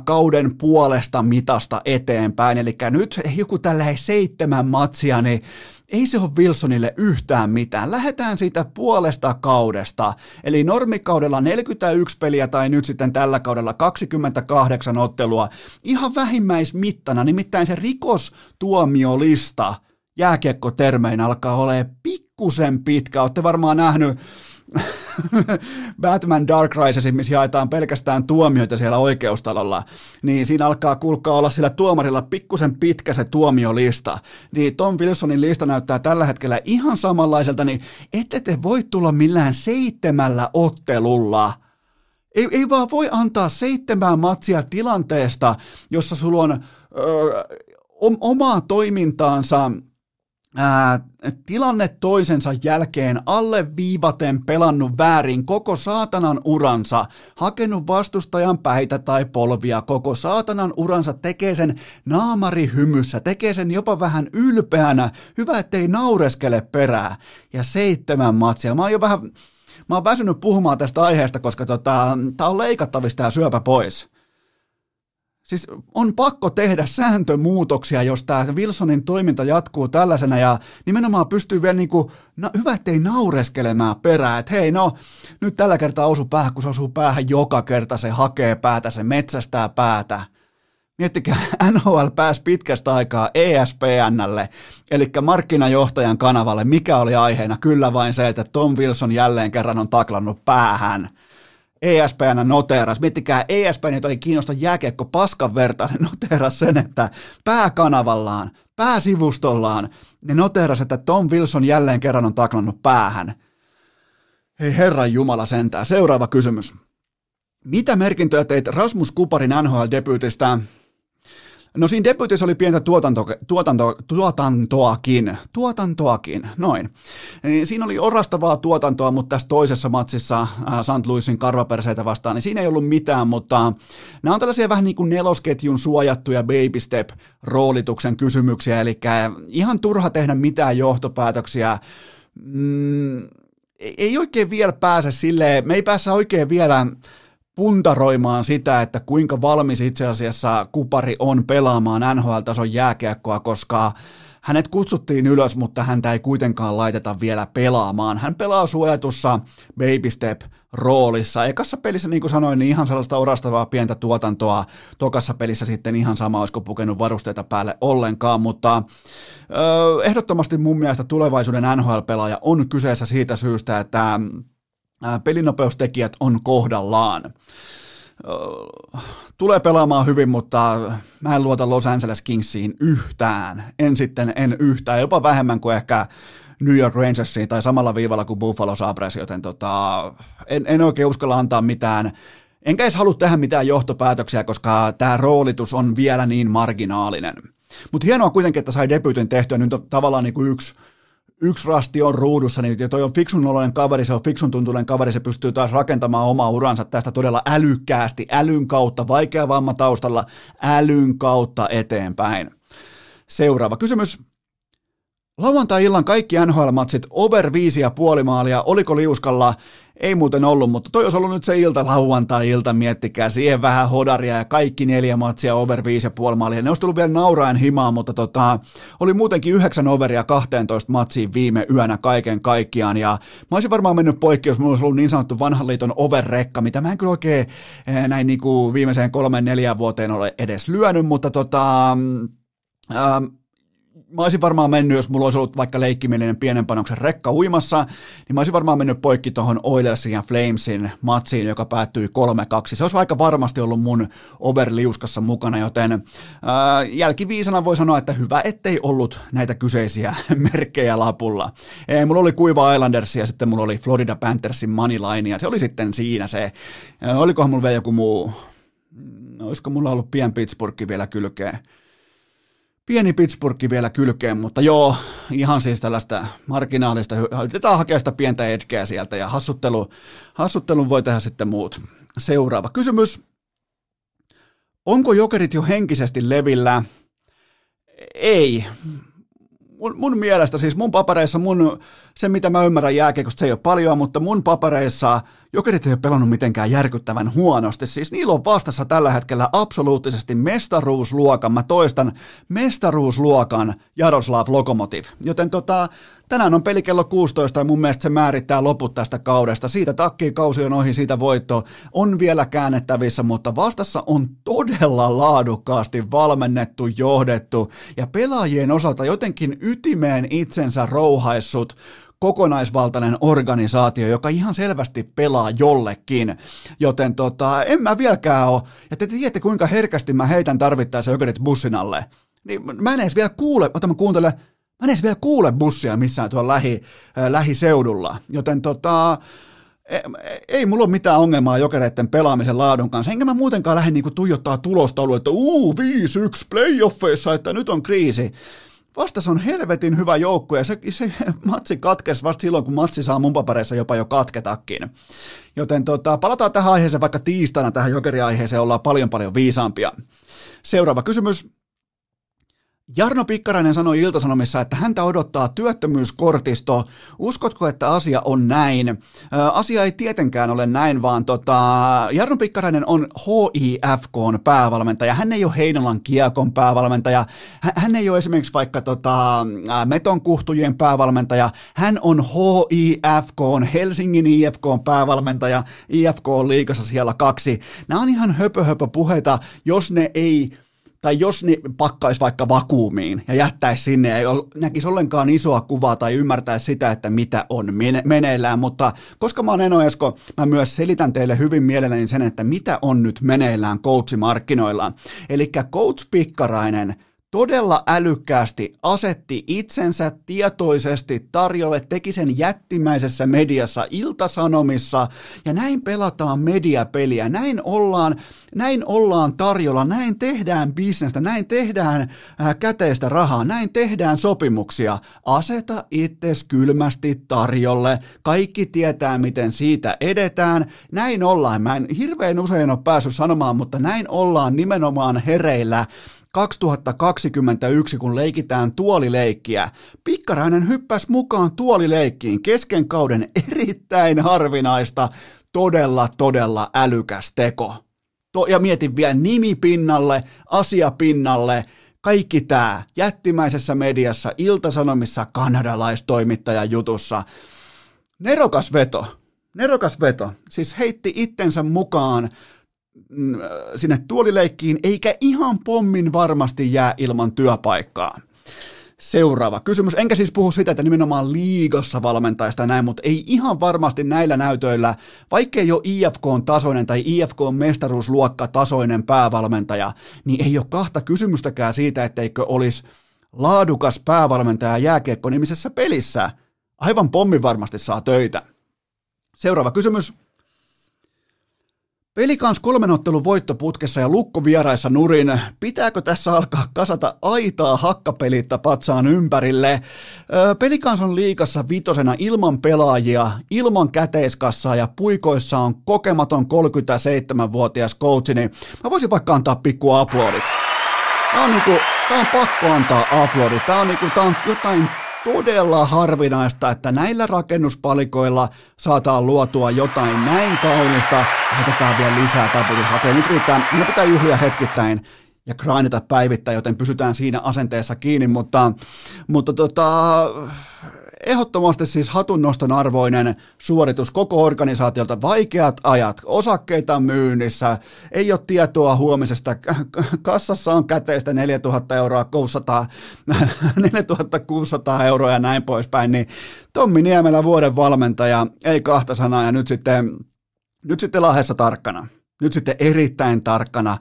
kauden puolesta mitasta eteenpäin. Eli nyt joku tällä seitsemän matsia, niin ei se ole Wilsonille yhtään mitään. Lähetään siitä puolesta kaudesta. Eli normikaudella 41 peliä tai nyt sitten tällä kaudella 28 ottelua. Ihan vähimmäismittana, nimittäin se rikostuomiolista jääkiekkotermein alkaa olemaan pikkusen pitkä. Olette varmaan nähnyt Batman Dark Rises, missä jaetaan pelkästään tuomioita siellä oikeustalolla, niin siinä alkaa kulkaa olla sillä tuomarilla pikkusen pitkä se tuomiolista. Niin Tom Wilsonin lista näyttää tällä hetkellä ihan samanlaiselta, niin ette te voi tulla millään seitsemällä ottelulla. Ei, ei vaan voi antaa seitsemää matsia tilanteesta, jossa sulla on ö, omaa toimintaansa ää, tilanne toisensa jälkeen alle viivaten pelannut väärin koko saatanan uransa, hakenut vastustajan päitä tai polvia. Koko saatanan uransa, tekee sen naamari hymyssä, tekee sen jopa vähän ylpeänä, hyvä ettei naureskele perää, ja seitsemän matsia. Mä oon jo vähän, mä oon väsynyt puhumaan tästä aiheesta, koska tota, tää on leikattavista tää syöpä pois Siis on pakko tehdä sääntömuutoksia, jos tämä Wilsonin toiminta jatkuu tällaisena ja nimenomaan pystyy vielä niin kuin, no, hyvä ettei naureskelemään perään, että hei no, nyt tällä kertaa osu päähän, kun se osuu päähän joka kerta, se hakee päätä, se metsästää päätä. Miettikää, NHL pääsi pitkästä aikaa ESPNlle, eli markkinajohtajan kanavalle. Mikä oli aiheena? Kyllä vain se, että Tom Wilson jälleen kerran on taklannut päähän. ESPN noteeras, miettikää ESPN, ei kiinnosta jääkiekko paskan vertaan, ne noteeras sen, että pääkanavallaan, pääsivustollaan, ne noteeras, että Tom Wilson jälleen kerran on taklannut päähän. Hei herran jumala sentää. Seuraava kysymys. Mitä merkintöjä teit Rasmus Kuparin NHL-debyytistä? No siinä debytissä oli pientä tuotanto, tuotanto, tuotantoakin, tuotantoakin, noin. Niin siinä oli orastavaa tuotantoa, mutta tässä toisessa matsissa äh, St. Louisin karvaperseitä vastaan, niin siinä ei ollut mitään, mutta nämä on tällaisia vähän niin kuin nelosketjun suojattuja baby step roolituksen kysymyksiä, eli ihan turha tehdä mitään johtopäätöksiä. Mm, ei oikein vielä pääse silleen, me ei päässä oikein vielä puntaroimaan sitä, että kuinka valmis itse asiassa Kupari on pelaamaan NHL-tason jääkiekkoa, koska hänet kutsuttiin ylös, mutta häntä ei kuitenkaan laiteta vielä pelaamaan. Hän pelaa suojatussa baby step roolissa. Ekassa pelissä, niin kuin sanoin, niin ihan sellaista orastavaa pientä tuotantoa. Tokassa pelissä sitten ihan sama, olisiko pukenut varusteita päälle ollenkaan, mutta ö, ehdottomasti mun mielestä tulevaisuuden NHL-pelaaja on kyseessä siitä syystä, että pelinopeustekijät on kohdallaan. Tulee pelaamaan hyvin, mutta mä en luota Los Angeles Kingsiin yhtään. En sitten, en yhtään, jopa vähemmän kuin ehkä New York Rangersiin tai samalla viivalla kuin Buffalo Sabres, joten tota, en, en oikein uskalla antaa mitään Enkä edes halua tehdä mitään johtopäätöksiä, koska tämä roolitus on vielä niin marginaalinen. Mutta hienoa kuitenkin, että sai debyytin tehtyä. Nyt on tavallaan niin kuin yksi yksi rasti on ruudussa, niin ja toi on fiksun oloinen kaveri, se on fiksun tuntuinen kaveri, se pystyy taas rakentamaan omaa uransa tästä todella älykkäästi, älyn kautta, vaikea vamma taustalla, älyn kautta eteenpäin. Seuraava kysymys. Lauantai-illan kaikki NHL-matsit over viisi ja puoli maalia, oliko liuskalla ei muuten ollut, mutta toi olisi ollut nyt se ilta lauantai-ilta, miettikää, siihen vähän hodaria ja kaikki neljä matsia over 5,5 maalia. Ne olisi tullut vielä nauraen himaan, mutta tota, oli muutenkin yhdeksän overia 12 matsiin viime yönä kaiken kaikkiaan. Ja mä olisin varmaan mennyt poikki, jos mulla olisi ollut niin sanottu vanhan liiton overrekka, mitä mä en kyllä oikein eh, näin niin kuin viimeiseen kolmen neljän vuoteen ole edes lyönyt, mutta tota, ähm, mä olisin varmaan mennyt, jos mulla olisi ollut vaikka leikkimielinen pienen panoksen rekka uimassa, niin mä olisin varmaan mennyt poikki tuohon Oilersin ja Flamesin matsiin, joka päättyi 3-2. Se olisi aika varmasti ollut mun overliuskassa mukana, joten ää, jälkiviisana voi sanoa, että hyvä, ettei ollut näitä kyseisiä merkkejä lapulla. Ei, mulla oli Kuiva Islanders ja sitten mulla oli Florida Panthersin moneyline, ja se oli sitten siinä se. Olikohan mulla vielä joku muu, no, olisiko mulla ollut pien Pittsburghi vielä kylkeen pieni Pittsburghi vielä kylkeen, mutta joo, ihan siis tällaista marginaalista, yritetään hakea sitä pientä etkeä sieltä ja hassuttelu, hassuttelun voi tehdä sitten muut. Seuraava kysymys. Onko jokerit jo henkisesti levillä? Ei. Mun, mun mielestä, siis mun papereissa, mun, se mitä mä ymmärrän jääkiekosta, se ei ole paljon, mutta mun papereissa – Jokerit ei ole pelannut mitenkään järkyttävän huonosti. Siis niillä on vastassa tällä hetkellä absoluuttisesti mestaruusluokan, mä toistan, mestaruusluokan Jaroslav Lokomotiv. Joten tota, tänään on peli kello 16 ja mun mielestä se määrittää loput tästä kaudesta. Siitä takkii kausi on ohi, siitä voitto on vielä käännettävissä, mutta vastassa on todella laadukkaasti valmennettu, johdettu ja pelaajien osalta jotenkin ytimeen itsensä rouhaissut kokonaisvaltainen organisaatio, joka ihan selvästi pelaa jollekin. Joten tota, en mä vieläkään ole, ja te tiedätte kuinka herkästi mä heitän tarvittaessa jokerit bussin alle. Niin mä en edes vielä kuule, ota mä kuuntele, mä en edes vielä kuule bussia missään tuolla lähi, äh, lähiseudulla. Joten tota, e, ei mulla ole mitään ongelmaa jokereiden pelaamisen laadun kanssa, enkä mä muutenkaan lähde niinku tuijottaa tulostaulua, että uu, 5-1 playoffeissa, että nyt on kriisi vastas on helvetin hyvä joukkue ja se, se matsi katkesi vasta silloin, kun matsi saa mun papereissa jopa jo katketakin. Joten tota, palataan tähän aiheeseen vaikka tiistaina tähän jokeriaiheeseen, ollaan paljon paljon viisaampia. Seuraava kysymys. Jarno Pikkarainen sanoi Iltasanomissa, että häntä odottaa työttömyyskortisto. Uskotko, että asia on näin? asia ei tietenkään ole näin, vaan tota, Jarno Pikkarainen on HIFKn päävalmentaja. Hän ei ole Heinolan kiekon päävalmentaja. Hän ei ole esimerkiksi vaikka tota, metonkuhtujen päävalmentaja. Hän on HIFKn, Helsingin IFKn päävalmentaja. IFK on liikassa siellä kaksi. Nämä on ihan höpö, höpö puheita, jos ne ei tai jos ne pakkaisi vaikka vakuumiin ja jättäisi sinne, ei näkisi ollenkaan isoa kuvaa tai ymmärtäisi sitä, että mitä on meneillään, mutta koska mä oon Eno Esko, mä myös selitän teille hyvin mielelläni sen, että mitä on nyt meneillään coachimarkkinoilla. Eli coach Pikkarainen todella älykkäästi asetti itsensä tietoisesti tarjolle, teki sen jättimäisessä mediassa, iltasanomissa, ja näin pelataan mediapeliä, näin ollaan, näin ollaan tarjolla, näin tehdään bisnestä, näin tehdään äh, käteistä rahaa, näin tehdään sopimuksia. Aseta itses kylmästi tarjolle, kaikki tietää, miten siitä edetään, näin ollaan, mä en hirveän usein ole päässyt sanomaan, mutta näin ollaan nimenomaan hereillä, 2021, kun leikitään tuolileikkiä. Pikkarainen hyppäsi mukaan tuolileikkiin kesken kauden erittäin harvinaista, todella, todella älykäs teko. To- ja mietin vielä nimi pinnalle, asia pinnalle, kaikki tämä jättimäisessä mediassa, iltasanomissa, kanadalaistoimittajan jutussa. Nerokas veto, nerokas veto. Siis heitti itsensä mukaan sinne tuolileikkiin, eikä ihan pommin varmasti jää ilman työpaikkaa. Seuraava kysymys. Enkä siis puhu sitä, että nimenomaan liigassa valmentajista näin, mutta ei ihan varmasti näillä näytöillä, vaikkei jo IFK on tasoinen tai IFK on mestaruusluokka tasoinen päävalmentaja, niin ei ole kahta kysymystäkään siitä, etteikö olisi laadukas päävalmentaja jääkiekko-nimisessä pelissä. Aivan pommin varmasti saa töitä. Seuraava kysymys. Pelikans kolmen ottelun voittoputkessa ja lukko vieraissa nurin. Pitääkö tässä alkaa kasata aitaa hakkapelitta patsaan ympärille? Pelikans on liikassa vitosena ilman pelaajia, ilman käteiskassaa ja puikoissa on kokematon 37-vuotias coachi, niin mä voisin vaikka antaa pikku aplodit. Tää on, niinku, tää on pakko antaa aplodit. Tää on, niinku, tää on jotain todella harvinaista, että näillä rakennuspalikoilla saataan luotua jotain näin kaunista. Laitetaan vielä lisää taputushakeja. Nyt riittää, meidän pitää juhlia hetkittäin ja grindata päivittäin, joten pysytään siinä asenteessa kiinni, mutta, mutta tota, ehdottomasti siis hatunnoston arvoinen suoritus koko organisaatiolta. Vaikeat ajat, osakkeita myynnissä, ei ole tietoa huomisesta, kassassa on käteistä 4000 euroa, 600, 4600 euroa ja näin poispäin, niin Tommi Niemelä vuoden valmentaja, ei kahta sanaa ja nyt sitten, nyt sitten lahessa tarkkana. Nyt sitten erittäin tarkkana.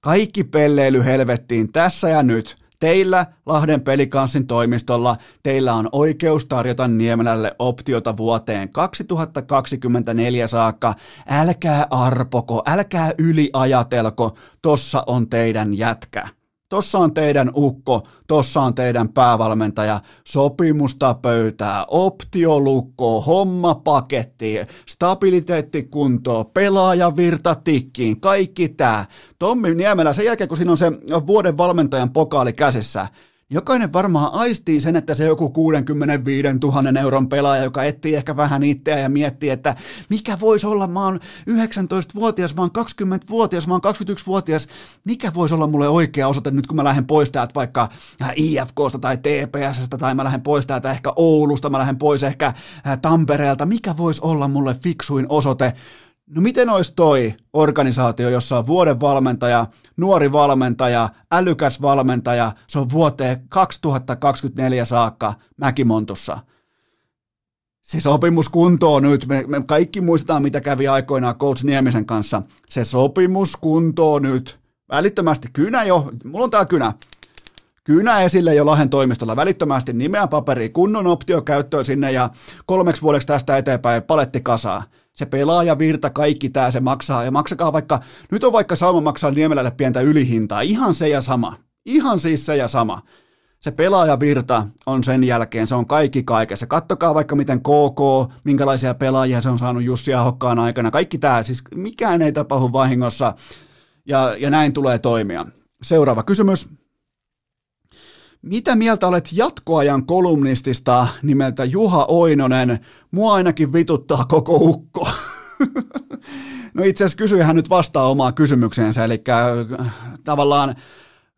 Kaikki pelleily helvettiin tässä ja nyt – Teillä Lahden pelikanssin toimistolla teillä on oikeus tarjota Niemelälle optiota vuoteen 2024 saakka. Älkää arpoko, älkää yliajatelko, tossa on teidän jätkä. Tossa on teidän ukko, tossa on teidän päävalmentaja, sopimusta pöytää, optiolukko, hommapaketti, stabiliteettikunto, pelaajavirta tikkiin, kaikki tää. Tommi Niemelä, sen jälkeen kun siinä on se vuoden valmentajan pokaali käsissä, Jokainen varmaan aistii sen, että se joku 65 000 euron pelaaja, joka etsii ehkä vähän itseä ja miettii, että mikä voisi olla, mä oon 19-vuotias, mä oon 20-vuotias, mä oon 21-vuotias, mikä voisi olla mulle oikea osoite nyt, kun mä lähden pois täältä vaikka IFKsta tai TPSstä tai mä lähden pois täältä ehkä Oulusta, mä lähden pois ehkä Tampereelta, mikä voisi olla mulle fiksuin osoite, No miten olisi toi organisaatio, jossa on vuoden valmentaja, nuori valmentaja, älykäs valmentaja, se on vuoteen 2024 saakka Mäkimontussa. Se sopimus kuntoon nyt, me, me kaikki muistetaan mitä kävi aikoinaan Coach Niemisen kanssa. Se sopimus kuntoon nyt. Välittömästi kynä jo, mulla on täällä kynä. Kynä esille jo Lahen toimistolla välittömästi nimeä paperi, kunnon optio käyttöön sinne ja kolmeksi vuodeksi tästä eteenpäin paletti kasaa se pelaajavirta, kaikki tämä se maksaa, ja maksakaa vaikka, nyt on vaikka sauma maksaa Niemelälle pientä ylihintaa, ihan se ja sama, ihan siis se ja sama. Se pelaajavirta on sen jälkeen, se on kaikki kaikessa. Kattokaa vaikka miten KK, minkälaisia pelaajia se on saanut Jussi Ahokkaan aikana, kaikki tämä, siis mikään ei tapahdu vahingossa, ja, ja näin tulee toimia. Seuraava kysymys. Mitä mieltä olet jatkoajan kolumnistista nimeltä Juha Oinonen? Mua ainakin vituttaa koko ukko. no itse asiassa kysyjähän nyt vastaa omaa kysymykseensä, eli äh, tavallaan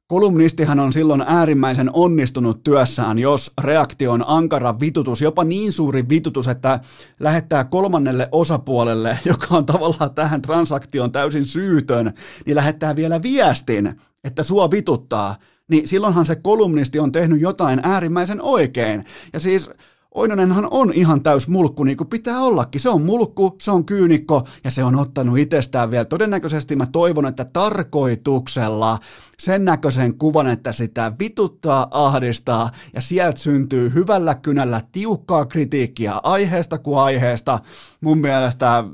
Kolumnistihan on silloin äärimmäisen onnistunut työssään, jos reaktio on ankara vitutus, jopa niin suuri vitutus, että lähettää kolmannelle osapuolelle, joka on tavallaan tähän transaktioon täysin syytön, niin lähettää vielä viestin, että sua vituttaa, niin silloinhan se kolumnisti on tehnyt jotain äärimmäisen oikein. Ja siis Oinonenhan on ihan täys mulkku, niin kuin pitää ollakin. Se on mulkku, se on kyynikko ja se on ottanut itsestään vielä. Todennäköisesti mä toivon, että tarkoituksella sen näköisen kuvan, että sitä vituttaa, ahdistaa ja sieltä syntyy hyvällä kynällä tiukkaa kritiikkiä aiheesta kuin aiheesta. Mun mielestä,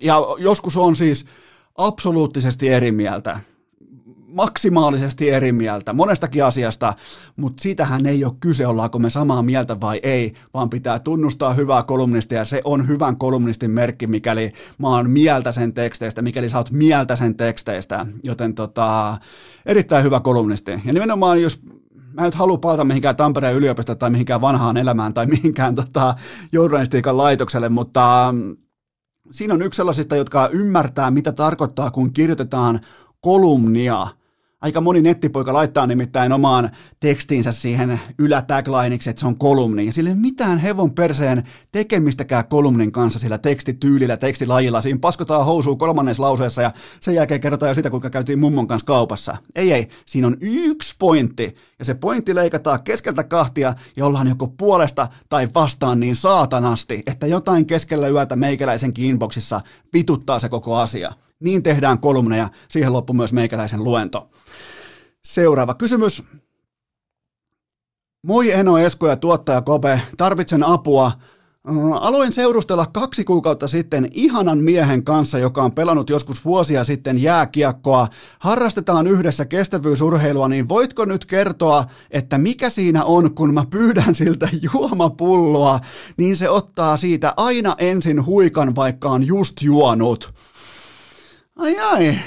ja joskus on siis absoluuttisesti eri mieltä maksimaalisesti eri mieltä monestakin asiasta, mutta siitähän ei ole kyse, ollaanko me samaa mieltä vai ei, vaan pitää tunnustaa hyvää kolumnistia ja se on hyvän kolumnistin merkki, mikäli mä oon mieltä sen teksteistä, mikäli sä oot mieltä sen teksteistä, joten tota, erittäin hyvä kolumnisti. Ja nimenomaan jos mä en nyt halua palata mihinkään Tampereen yliopistoon tai mihinkään vanhaan elämään tai mihinkään tota, journalistiikan laitokselle, mutta mm, siinä on yksi sellaisista, jotka ymmärtää, mitä tarkoittaa, kun kirjoitetaan kolumnia – Aika moni nettipoika laittaa nimittäin omaan tekstiinsä siihen ylätaglineiksi, että se on kolumni. Ja sillä ei ole mitään hevon perseen tekemistäkään kolumnin kanssa sillä tekstityylillä, tekstilajilla. Siinä paskotaan housua kolmannessa lauseessa ja sen jälkeen kerrotaan jo sitä, kuinka käytiin mummon kanssa kaupassa. Ei, ei. Siinä on yksi pointti. Ja se pointti leikataan keskeltä kahtia ja ollaan joko puolesta tai vastaan niin saatanasti, että jotain keskellä yötä meikäläisenkin inboxissa vituttaa se koko asia. Niin tehdään kolumneja, siihen loppu myös meikäläisen luento. Seuraava kysymys. Moi Eno Esko ja tuottaja Kope, tarvitsen apua. Aloin seurustella kaksi kuukautta sitten ihanan miehen kanssa, joka on pelannut joskus vuosia sitten jääkiekkoa. Harrastetaan yhdessä kestävyysurheilua, niin voitko nyt kertoa, että mikä siinä on, kun mä pyydän siltä juomapulloa, niin se ottaa siitä aina ensin huikan, vaikka on just juonut. Ai ai,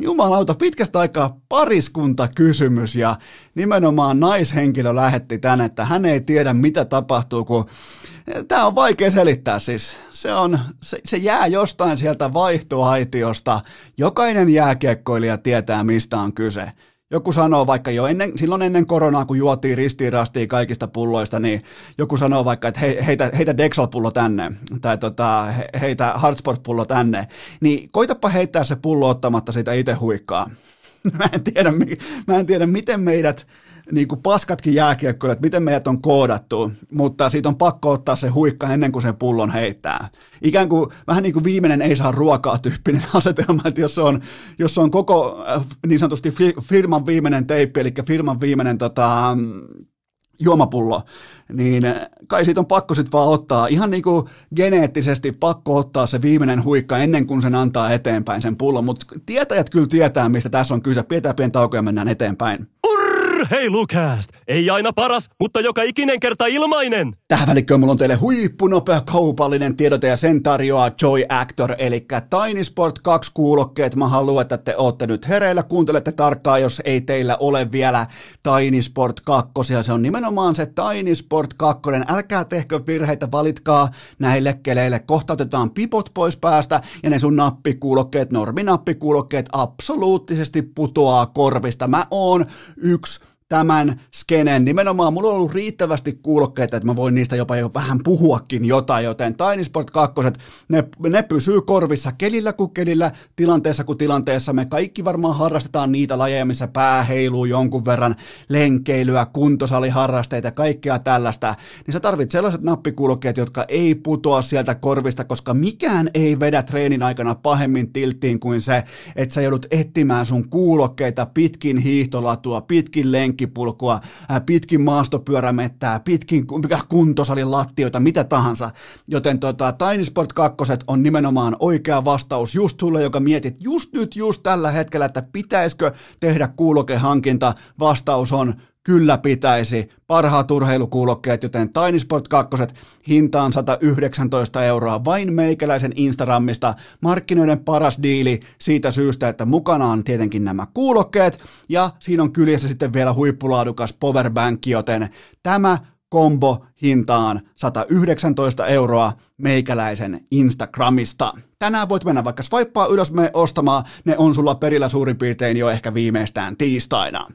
jumalauta, pitkästä aikaa pariskunta kysymys ja nimenomaan naishenkilö lähetti tän, että hän ei tiedä mitä tapahtuu, kun tämä on vaikea selittää siis. Se, on, se, se jää jostain sieltä vaihtoaitiosta. Jokainen jääkiekkoilija tietää mistä on kyse joku sanoo vaikka jo ennen, silloin ennen koronaa, kun juotiin ristiin kaikista pulloista, niin joku sanoo vaikka, että he, heitä, heitä Dexal-pullo tänne, tai tota, heitä Hardsport-pullo tänne, niin koitapa heittää se pullo ottamatta siitä itse huikkaa. Mä en tiedä, mä en tiedä miten meidät niin kuin paskatkin jääkiekkoilijat, miten meidät on koodattu, mutta siitä on pakko ottaa se huikka ennen kuin sen pullon heittää. Ikään kuin vähän niin kuin viimeinen ei saa ruokaa tyyppinen asetelma, että jos on, jos on koko äh, niin sanotusti firman viimeinen teippi, eli firman viimeinen tota, juomapullo, niin kai siitä on pakko sitten vaan ottaa, ihan niin kuin geneettisesti pakko ottaa se viimeinen huikka ennen kuin sen antaa eteenpäin sen pullon, mutta tietäjät kyllä tietää, mistä tässä on kyse, pidetään pieni tauko ja mennään eteenpäin.
Urheilukääst! Ei aina paras, mutta joka ikinen kerta ilmainen!
Tähän välikköön mulla on teille huippunopea kaupallinen tiedote ja sen tarjoaa Joy Actor, eli Tiny Sport 2 kuulokkeet. Mä haluan, että te ootte nyt hereillä, kuuntelette tarkkaan, jos ei teillä ole vielä Tiny Sport 2. Se on nimenomaan se Tiny Sport 2. Älkää tehkö virheitä, valitkaa näille keleille. Kohta otetaan pipot pois päästä ja ne sun nappikuulokkeet, norminappikuulokkeet absoluuttisesti putoaa korvista. Mä oon yksi tämän skenen. Nimenomaan mulla on ollut riittävästi kuulokkeita, että mä voin niistä jopa jo vähän puhuakin jotain, joten Tiny Sport 2, ne, ne pysyy korvissa kelillä kuin kelillä, tilanteessa kuin tilanteessa. Me kaikki varmaan harrastetaan niitä lajeja, missä pää heiluu jonkun verran, lenkeilyä, kuntosaliharrasteita kaikkea tällaista. Niin sä tarvit sellaiset nappikuulokkeet, jotka ei putoa sieltä korvista, koska mikään ei vedä treenin aikana pahemmin tilttiin kuin se, että sä joudut etsimään sun kuulokkeita pitkin hiihtolatua, pitkin lenkkiä, lenkkipulkua, pitkin maastopyörämettää, pitkin kuntosalin lattioita, mitä tahansa. Joten tota, Tiny Sport 2 on nimenomaan oikea vastaus just sulle, joka mietit just nyt, just tällä hetkellä, että pitäisikö tehdä kuulokehankinta. Vastaus on Kyllä pitäisi. Parhaat urheilukuulokkeet, joten Tiny Sport 2 hintaan 119 euroa vain meikäläisen Instagramista. Markkinoiden paras diili siitä syystä, että mukana on tietenkin nämä kuulokkeet ja siinä on kyljessä sitten vielä huippulaadukas powerbank, joten tämä kombo hintaan 119 euroa meikäläisen Instagramista. Tänään voit mennä vaikka swipeaa ylös me ostamaan, ne on sulla perillä suurin piirtein jo ehkä viimeistään tiistaina.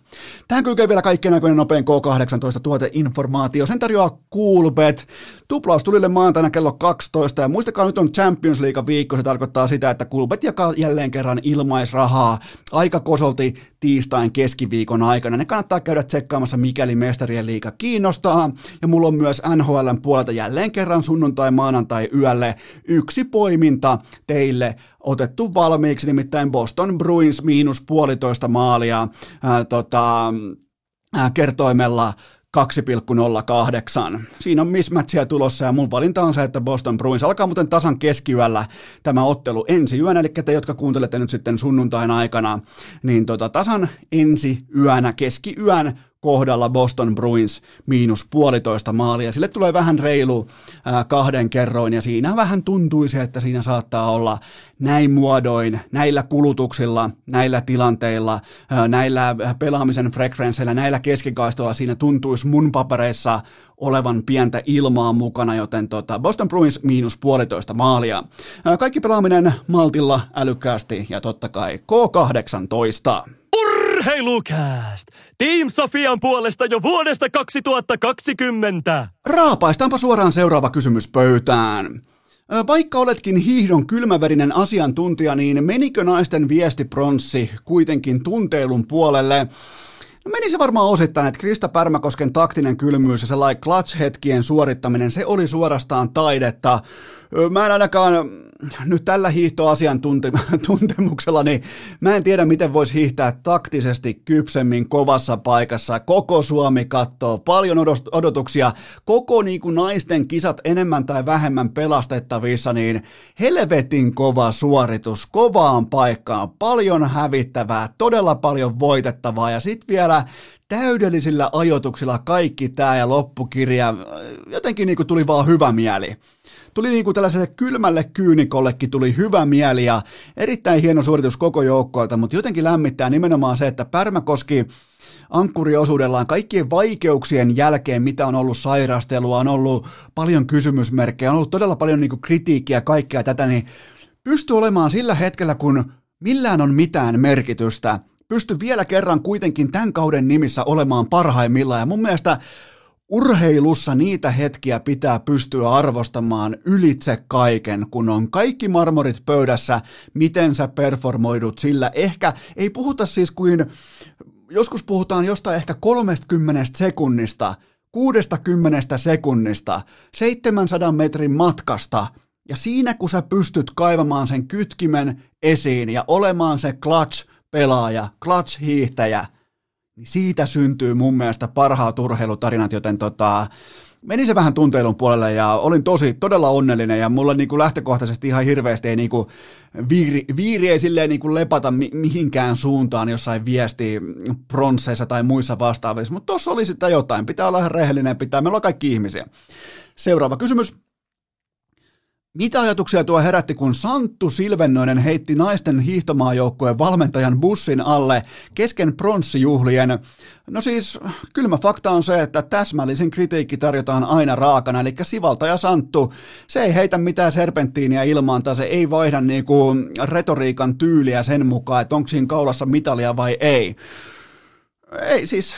Tähän kylkee vielä kaikkien aikojen nopein K18 tuoteinformaatio. Sen tarjoaa Coolbet. Tuplaus tulille maantaina kello 12 ja muistakaa nyt on Champions League viikko, se tarkoittaa sitä, että Coolbet jakaa jälleen kerran ilmaisrahaa aika kosolti tiistain keskiviikon aikana. Ne kannattaa käydä tsekkaamassa, mikäli mestarien liiga kiinnostaa. Ja mulla on myös NHLn puolelta jälleen kerran sunnuntai maanantai yölle yksi poiminta teille otettu valmiiksi, nimittäin Boston Bruins miinus puolitoista maalia ää, tota, ää, kertoimella 2,08. Siinä on mismatchia tulossa ja mun valinta on se, että Boston Bruins alkaa muuten tasan keskiyöllä tämä ottelu ensi yönä, eli te, jotka kuuntelette nyt sitten sunnuntain aikana, niin tota, tasan ensi yönä, keskiyön kohdalla Boston Bruins miinus puolitoista maalia. Sille tulee vähän reilu kahden kerroin ja siinä vähän tuntuisi, että siinä saattaa olla näin muodoin, näillä kulutuksilla, näillä tilanteilla, näillä pelaamisen frekvensseillä, näillä keskikaistoilla siinä tuntuisi mun papereissa olevan pientä ilmaa mukana, joten tota Boston Bruins miinus puolitoista maalia. Kaikki pelaaminen maltilla, älykkäästi ja totta kai K18.
Urheilukääst! Team Sofian puolesta jo vuodesta 2020!
Raapaistaanpa suoraan seuraava kysymys pöytään. Vaikka oletkin hiihdon kylmäverinen asiantuntija, niin menikö naisten viesti pronssi kuitenkin tunteilun puolelle? No meni se varmaan osittain, että Krista Pärmäkosken taktinen kylmyys ja sellainen clutch-hetkien suorittaminen, se oli suorastaan taidetta. Mä en ainakaan nyt tällä hiihtoasiantuntemuksella, niin mä en tiedä, miten voisi hiihtää taktisesti kypsemmin kovassa paikassa. Koko Suomi katsoo, paljon odotuksia, koko niin kuin naisten kisat enemmän tai vähemmän pelastettavissa, niin helvetin kova suoritus, kovaan paikkaan, paljon hävittävää, todella paljon voitettavaa. Ja sitten vielä täydellisillä ajoituksilla kaikki tämä ja loppukirja, jotenkin niin kuin tuli vaan hyvä mieli tuli niin kuin tällaiselle kylmälle kyynikollekin tuli hyvä mieli ja erittäin hieno suoritus koko joukkoilta, mutta jotenkin lämmittää nimenomaan se, että Pärmäkoski ankkuriosuudellaan kaikkien vaikeuksien jälkeen, mitä on ollut sairastelua, on ollut paljon kysymysmerkkejä, on ollut todella paljon niin kuin kritiikkiä kaikkea tätä, niin pystyy olemaan sillä hetkellä, kun millään on mitään merkitystä, pysty vielä kerran kuitenkin tämän kauden nimissä olemaan parhaimmillaan. Ja mun mielestä Urheilussa niitä hetkiä pitää pystyä arvostamaan ylitse kaiken, kun on kaikki marmorit pöydässä, miten sä performoidut sillä. Ehkä ei puhuta siis kuin, joskus puhutaan jostain ehkä 30 sekunnista, 60 sekunnista, 700 metrin matkasta, ja siinä kun sä pystyt kaivamaan sen kytkimen esiin ja olemaan se clutch-pelaaja, clutch-hiihtäjä – niin siitä syntyy mun mielestä parhaat urheilutarinat, joten tota, meni se vähän tunteilun puolelle ja olin tosi, todella onnellinen ja mulla niinku lähtökohtaisesti ihan hirveästi ei niinku viiri, viiri ei silleen niinku lepata mi- mihinkään suuntaan jossain viesti pronsseissa tai muissa vastaavissa, mutta tossa oli sitä jotain, pitää olla ihan rehellinen, pitää, meillä on kaikki ihmisiä. Seuraava kysymys. Mitä ajatuksia tuo herätti, kun Santtu Silvennoinen heitti naisten hiihtomaajoukkueen valmentajan bussin alle kesken pronssijuhlien? No siis, kylmä fakta on se, että täsmällisin kritiikki tarjotaan aina raakana, eli Sivalta ja Santtu, se ei heitä mitään serpenttiiniä ilmaan, tai se ei vaihda niinku retoriikan tyyliä sen mukaan, että onko siinä kaulassa mitalia vai ei. Ei siis,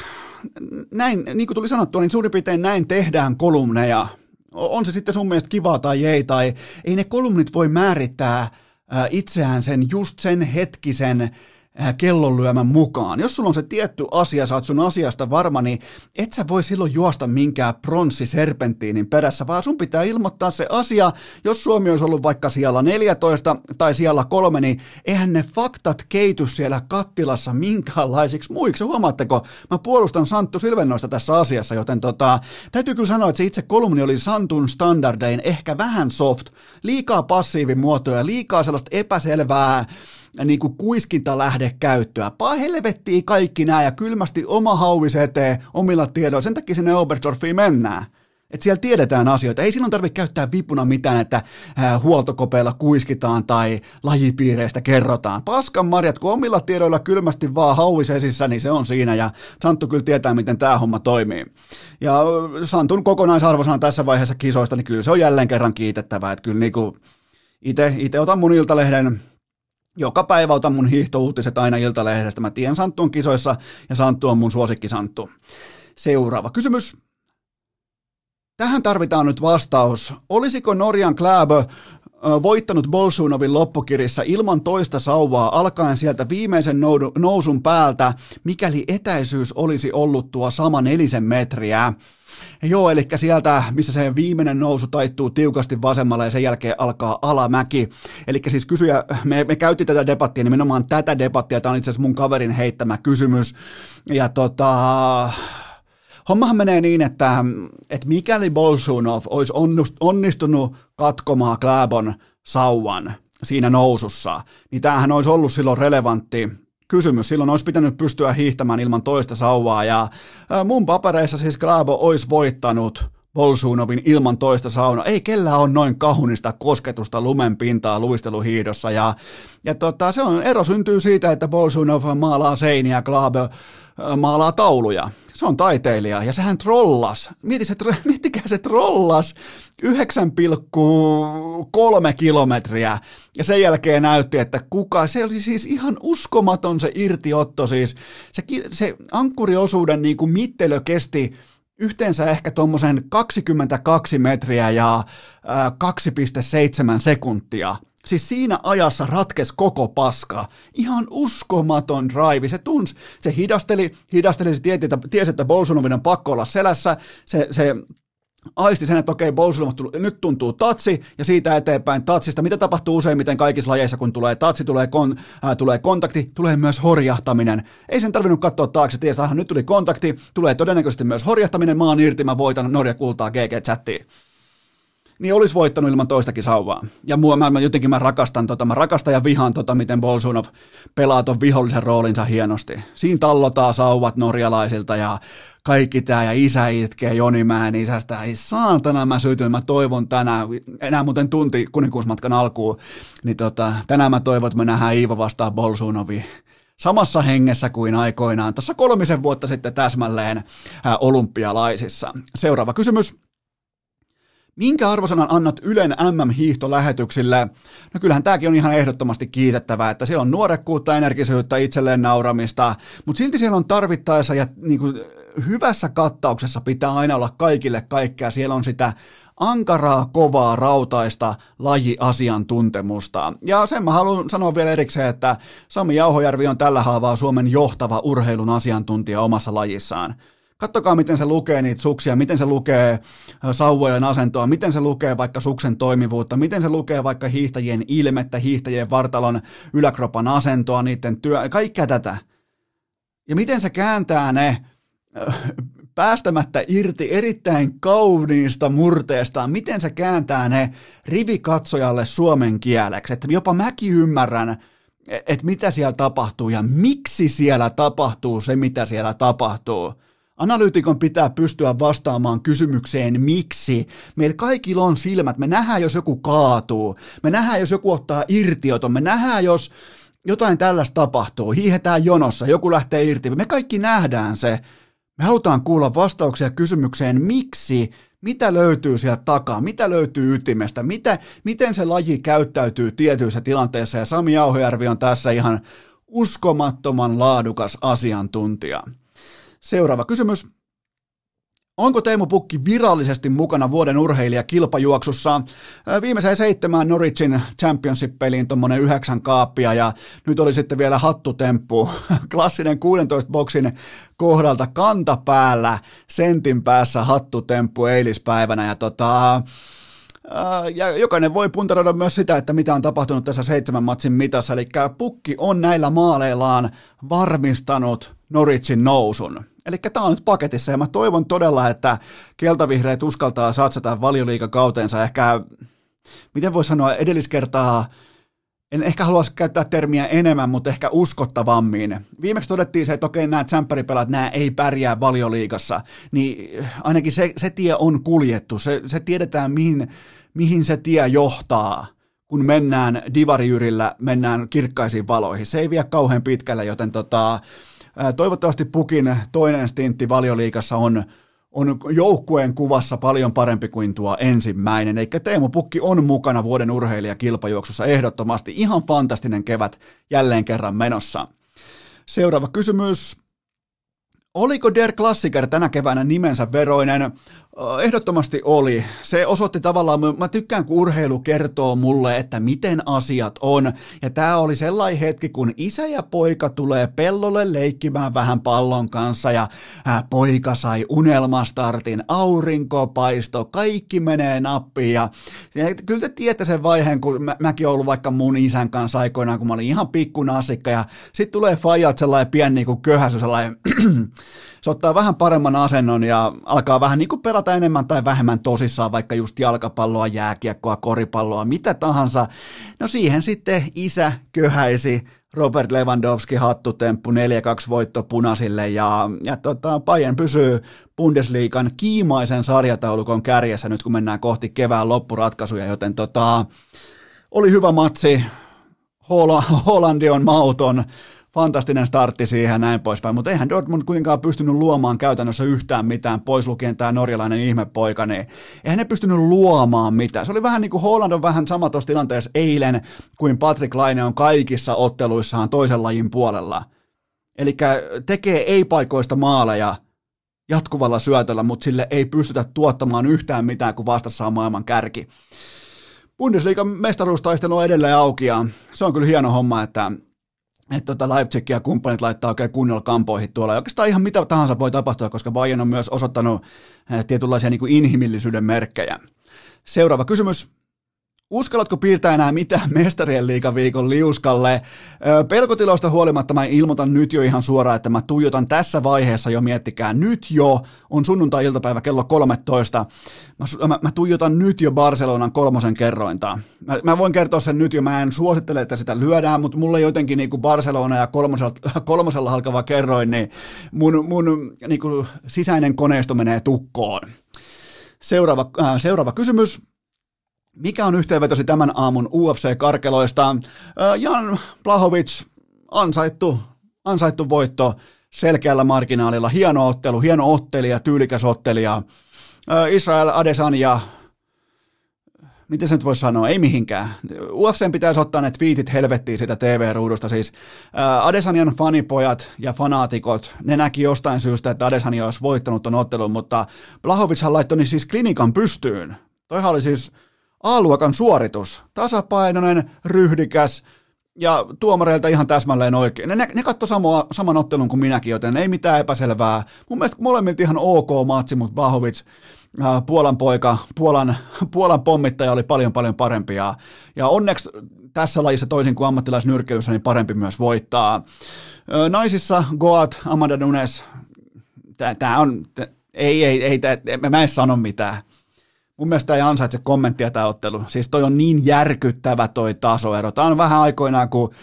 näin, niin kuin tuli sanottua, niin suurin piirtein näin tehdään kolumneja on se sitten sun mielestä kivaa tai ei, tai ei ne kolumnit voi määrittää itseään sen just sen hetkisen kellonlyömän mukaan. Jos sulla on se tietty asia, sä oot sun asiasta varma, niin et sä voi silloin juosta minkään pronssiserpenttiinin perässä, vaan sun pitää ilmoittaa se asia. Jos Suomi olisi ollut vaikka siellä 14 tai siellä kolme, niin eihän ne faktat keity siellä kattilassa minkäänlaisiksi muiksi. Huomaatteko, mä puolustan Santtu Silvennoista tässä asiassa, joten tota, täytyy kyllä sanoa, että se itse kolumni oli Santun standardein ehkä vähän soft, liikaa passiivimuotoja, liikaa sellaista epäselvää, niin kuin käyttöä. Paa helvettiin kaikki nämä ja kylmästi oma hauvis eteen omilla tiedoilla. Sen takia sinne Oberstdorfiin mennään. Että siellä tiedetään asioita. Ei silloin tarvitse käyttää vipuna mitään, että huoltokopeilla kuiskitaan tai lajipiireistä kerrotaan. Paskan marjat, kun omilla tiedoilla kylmästi vaan hauvisesissä, niin se on siinä. Ja Santtu kyllä tietää, miten tämä homma toimii. Ja Santun kokonaisarvosana tässä vaiheessa kisoista, niin kyllä se on jälleen kerran kiitettävä. Että kyllä niinku, itse otan mun iltalehden joka päivä otan mun hiihtouutiset aina Iltalehdestä. Mä tiedän Santtu on kisoissa ja Santtu on mun suosikki Santtu. Seuraava kysymys. Tähän tarvitaan nyt vastaus. Olisiko Norjan Kläbö voittanut Bolsunovin loppukirjassa ilman toista sauvaa alkaen sieltä viimeisen nousun päältä, mikäli etäisyys olisi ollut tuo sama nelisen metriä. Joo, eli sieltä, missä se viimeinen nousu taittuu tiukasti vasemmalle ja sen jälkeen alkaa alamäki. Eli siis kysyjä, me, me käytiin tätä debattia, nimenomaan tätä debattia, tämä on itse asiassa mun kaverin heittämä kysymys. Ja tota, hommahan menee niin, että, että mikäli Bolsunov olisi onnistunut katkomaan Kläbon sauvan siinä nousussa, niin tämähän olisi ollut silloin relevantti kysymys. Silloin olisi pitänyt pystyä hiihtämään ilman toista sauvaa ja mun papereissa siis Kläbo olisi voittanut Bolsunovin ilman toista sauna. Ei kellään on noin kahunista kosketusta lumen pintaa luisteluhiidossa. Ja, ja tota, se on, ero syntyy siitä, että Bolsunov maalaa seiniä, Kläbo maalaa tauluja. Se on taiteilija ja sehän trollas. Mieti se, miettikää se trollas 9,3 kilometriä ja sen jälkeen näytti, että kuka, se oli siis ihan uskomaton se irtiotto siis. Se, se ankkuriosuuden niin kuin mittelö kesti yhteensä ehkä tuommoisen 22 metriä ja 2,7 sekuntia – Siis siinä ajassa ratkes koko paska. Ihan uskomaton drive. Se tunsi, se hidasteli, hidasteli, se tiesi, että, tiesi, että Bolsonovin on pakko olla selässä. Se, se aisti sen, että okei, Bolsunov nyt tuntuu tatsi, ja siitä eteenpäin tatsista. Mitä tapahtuu useimmiten kaikissa lajeissa, kun tulee tatsi, tulee, kon, äh, tulee kontakti, tulee myös horjahtaminen. Ei sen tarvinnut katsoa taakse, tiesi, nyt tuli kontakti, tulee todennäköisesti myös horjahtaminen, maan irti, mä voitan Norja kultaa GG-chattiin niin olisi voittanut ilman toistakin sauvaa. Ja mua, mä, mä jotenkin mä rakastan, tota, mä rakastan ja vihaan tota, miten Bolsunov pelaa ton vihollisen roolinsa hienosti. Siinä tallotaan sauvat norjalaisilta ja kaikki tää ja isä itkee Jonimäen isästä. Ei saatana mä sytyn, mä toivon tänään, enää muuten tunti kuninkuusmatkan alkuun, niin tota, tänään mä toivon, että me nähdään Iivo vastaan Bolsunovi samassa hengessä kuin aikoinaan tuossa kolmisen vuotta sitten täsmälleen olympialaisissa. Seuraava kysymys. Minkä arvosanan annat Ylen MM-hiihtolähetyksille? No kyllähän tämäkin on ihan ehdottomasti kiitettävää, että siellä on nuorekkuutta, energisyyttä, itselleen nauramista, mutta silti siellä on tarvittaessa ja niin kuin, hyvässä kattauksessa pitää aina olla kaikille kaikkea. Siellä on sitä ankaraa, kovaa, rautaista lajiasiantuntemusta. Ja sen mä haluan sanoa vielä erikseen, että Sami Jauhojärvi on tällä haavaa Suomen johtava urheilun asiantuntija omassa lajissaan. Kattokaa, miten se lukee niitä suksia, miten se lukee sauvojen asentoa, miten se lukee vaikka suksen toimivuutta, miten se lukee vaikka hiihtäjien ilmettä, hiihtäjien vartalon yläkropan asentoa, niiden työ, kaikkea tätä. Ja miten se kääntää ne päästämättä irti erittäin kauniista murteestaan, miten se kääntää ne rivikatsojalle suomen kieleksi, että jopa mäkin ymmärrän, e-, että mitä siellä tapahtuu ja miksi siellä tapahtuu se, mitä siellä tapahtuu. Analyytikon pitää pystyä vastaamaan kysymykseen miksi. Meillä kaikilla on silmät, me nähdään jos joku kaatuu, me nähdään jos joku ottaa irtioton, me nähdään jos jotain tällaista tapahtuu, hiihetään jonossa, joku lähtee irti, me kaikki nähdään se. Me halutaan kuulla vastauksia kysymykseen miksi, mitä löytyy sieltä takaa, mitä löytyy ytimestä, mitä, miten se laji käyttäytyy tietyissä tilanteissa? Ja Sami Jauhojärvi on tässä ihan uskomattoman laadukas asiantuntija. Seuraava kysymys. Onko Teemu Pukki virallisesti mukana vuoden urheilija kilpajuoksussa? Viimeiseen seitsemään Norwichin Championship-peliin tuommoinen yhdeksän kaappia ja nyt oli sitten vielä hattutemppu. Klassinen 16 boksin kohdalta kanta päällä, sentin päässä hattutemppu eilispäivänä ja tota, ja jokainen voi puntaroida myös sitä, että mitä on tapahtunut tässä seitsemän matsin mitassa, eli Pukki on näillä maaleillaan varmistanut Norwichin nousun. Eli tämä on nyt paketissa ja mä toivon todella, että keltavihreät uskaltaa satsata valioliikakauteensa ehkä, miten voi sanoa, edelliskertaa en ehkä halua käyttää termiä enemmän, mutta ehkä uskottavammin. Viimeksi todettiin se, että okei, nämä tsemppäripelat, nämä ei pärjää valioliigassa, niin ainakin se, se tie on kuljettu, se, se tiedetään mihin, mihin se tie johtaa kun mennään divariyyrillä, mennään kirkkaisiin valoihin. Se ei vie kauhean pitkälle, joten tota, Toivottavasti Pukin toinen stintti valioliikassa on, on joukkueen kuvassa paljon parempi kuin tuo ensimmäinen, eikä Teemu Pukki on mukana vuoden urheilijakilpajuoksussa ehdottomasti. Ihan fantastinen kevät jälleen kerran menossa. Seuraava kysymys. Oliko Der Klassiker tänä keväänä nimensä veroinen? Ehdottomasti oli. Se osoitti tavallaan, mä tykkään kun urheilu kertoo mulle, että miten asiat on. Ja tämä oli sellainen hetki, kun isä ja poika tulee pellolle leikkimään vähän pallon kanssa ja poika sai unelmastartin, aurinko paisto, kaikki menee nappiin. Ja, ja kyllä te tiedätte sen vaiheen, kun mä, mäkin ollut vaikka mun isän kanssa aikoinaan, kun mä olin ihan pikku nasikka ja sitten tulee fajat sellainen pieni niin köhäsy, sellainen se ottaa vähän paremman asennon ja alkaa vähän niin kuin pelata enemmän tai vähemmän tosissaan, vaikka just jalkapalloa, jääkiekkoa, koripalloa, mitä tahansa. No siihen sitten isä köhäisi Robert Lewandowski hattutemppu 4-2 voitto punaisille ja, ja tota, Bayern pysyy Bundesliigan kiimaisen sarjataulukon kärjessä nyt kun mennään kohti kevään loppuratkaisuja, joten tota, oli hyvä matsi, Hollandi on mauton, fantastinen startti siihen ja näin poispäin, mutta eihän Dortmund kuitenkaan pystynyt luomaan käytännössä yhtään mitään, pois lukien tämä norjalainen ihmepoika, niin eihän ne pystynyt luomaan mitään. Se oli vähän niin kuin Holland on vähän sama tuossa tilanteessa eilen, kuin Patrick Laine on kaikissa otteluissaan toisen lajin puolella. Eli tekee ei-paikoista maaleja jatkuvalla syötöllä, mutta sille ei pystytä tuottamaan yhtään mitään, kun vastassa on maailman kärki. Bundesliigan mestaruustaistelu on edelleen auki ja se on kyllä hieno homma, että että tota Leipzig ja kumppanit laittaa oikein kunnolla kampoihin tuolla. Oikeastaan ihan mitä tahansa voi tapahtua, koska Bayern on myös osoittanut eh, tietynlaisia niin kuin inhimillisyyden merkkejä. Seuraava kysymys. Uskallatko piirtää enää mitään mestarien liikaviikon liuskalle? Pelkotiloista huolimatta mä ilmoitan nyt jo ihan suoraan, että mä tuijotan tässä vaiheessa jo, miettikää, nyt jo on sunnuntai-iltapäivä kello 13. Mä, mä, mä tuijotan nyt jo Barcelonan kolmosen kerrointa. Mä, mä voin kertoa sen nyt jo, mä en suosittele, että sitä lyödään, mutta mulle jotenkin niin kuin Barcelona ja kolmosella, kolmosella alkava kerroin, niin mun, mun niin kuin sisäinen koneisto menee tukkoon. Seuraava, äh, seuraava kysymys. Mikä on yhteenvetosi tämän aamun UFC-karkeloista? Jan Plahovic, ansaittu, ansaittu voitto selkeällä marginaalilla. Hieno ottelu, hieno ottelija, tyylikäs ottelija. Israel Adesanya, miten se nyt voisi sanoa, ei mihinkään. UFC pitäisi ottaa ne twiitit helvettiin sitä TV-ruudusta. Siis Adesanian fanipojat ja fanaatikot, ne näki jostain syystä, että Adesanya olisi voittanut ton ottelun, mutta Blahovichan laittoi niin siis klinikan pystyyn. Toihan oli siis A-luokan suoritus, tasapainoinen, ryhdikäs ja tuomareilta ihan täsmälleen oikein. Ne, ne katsoi samoa, saman ottelun kuin minäkin, joten ei mitään epäselvää. Mun mielestä molemmilta ihan ok matsi, mutta Bahovic, Puolan poika, Puolan, Puolan pommittaja oli paljon paljon parempi ja, ja onneksi tässä lajissa toisin kuin ammattilaisnyrkkeilyssä, niin parempi myös voittaa. Naisissa Goat, Amanda Nunes, tämä on, ei, ei, ei, tää, mä en sano mitään Mun mielestä ei ansaitse kommenttia tämä ottelu. Siis toi on niin järkyttävä toi tasoero. Tämä on vähän aikoinaan, kun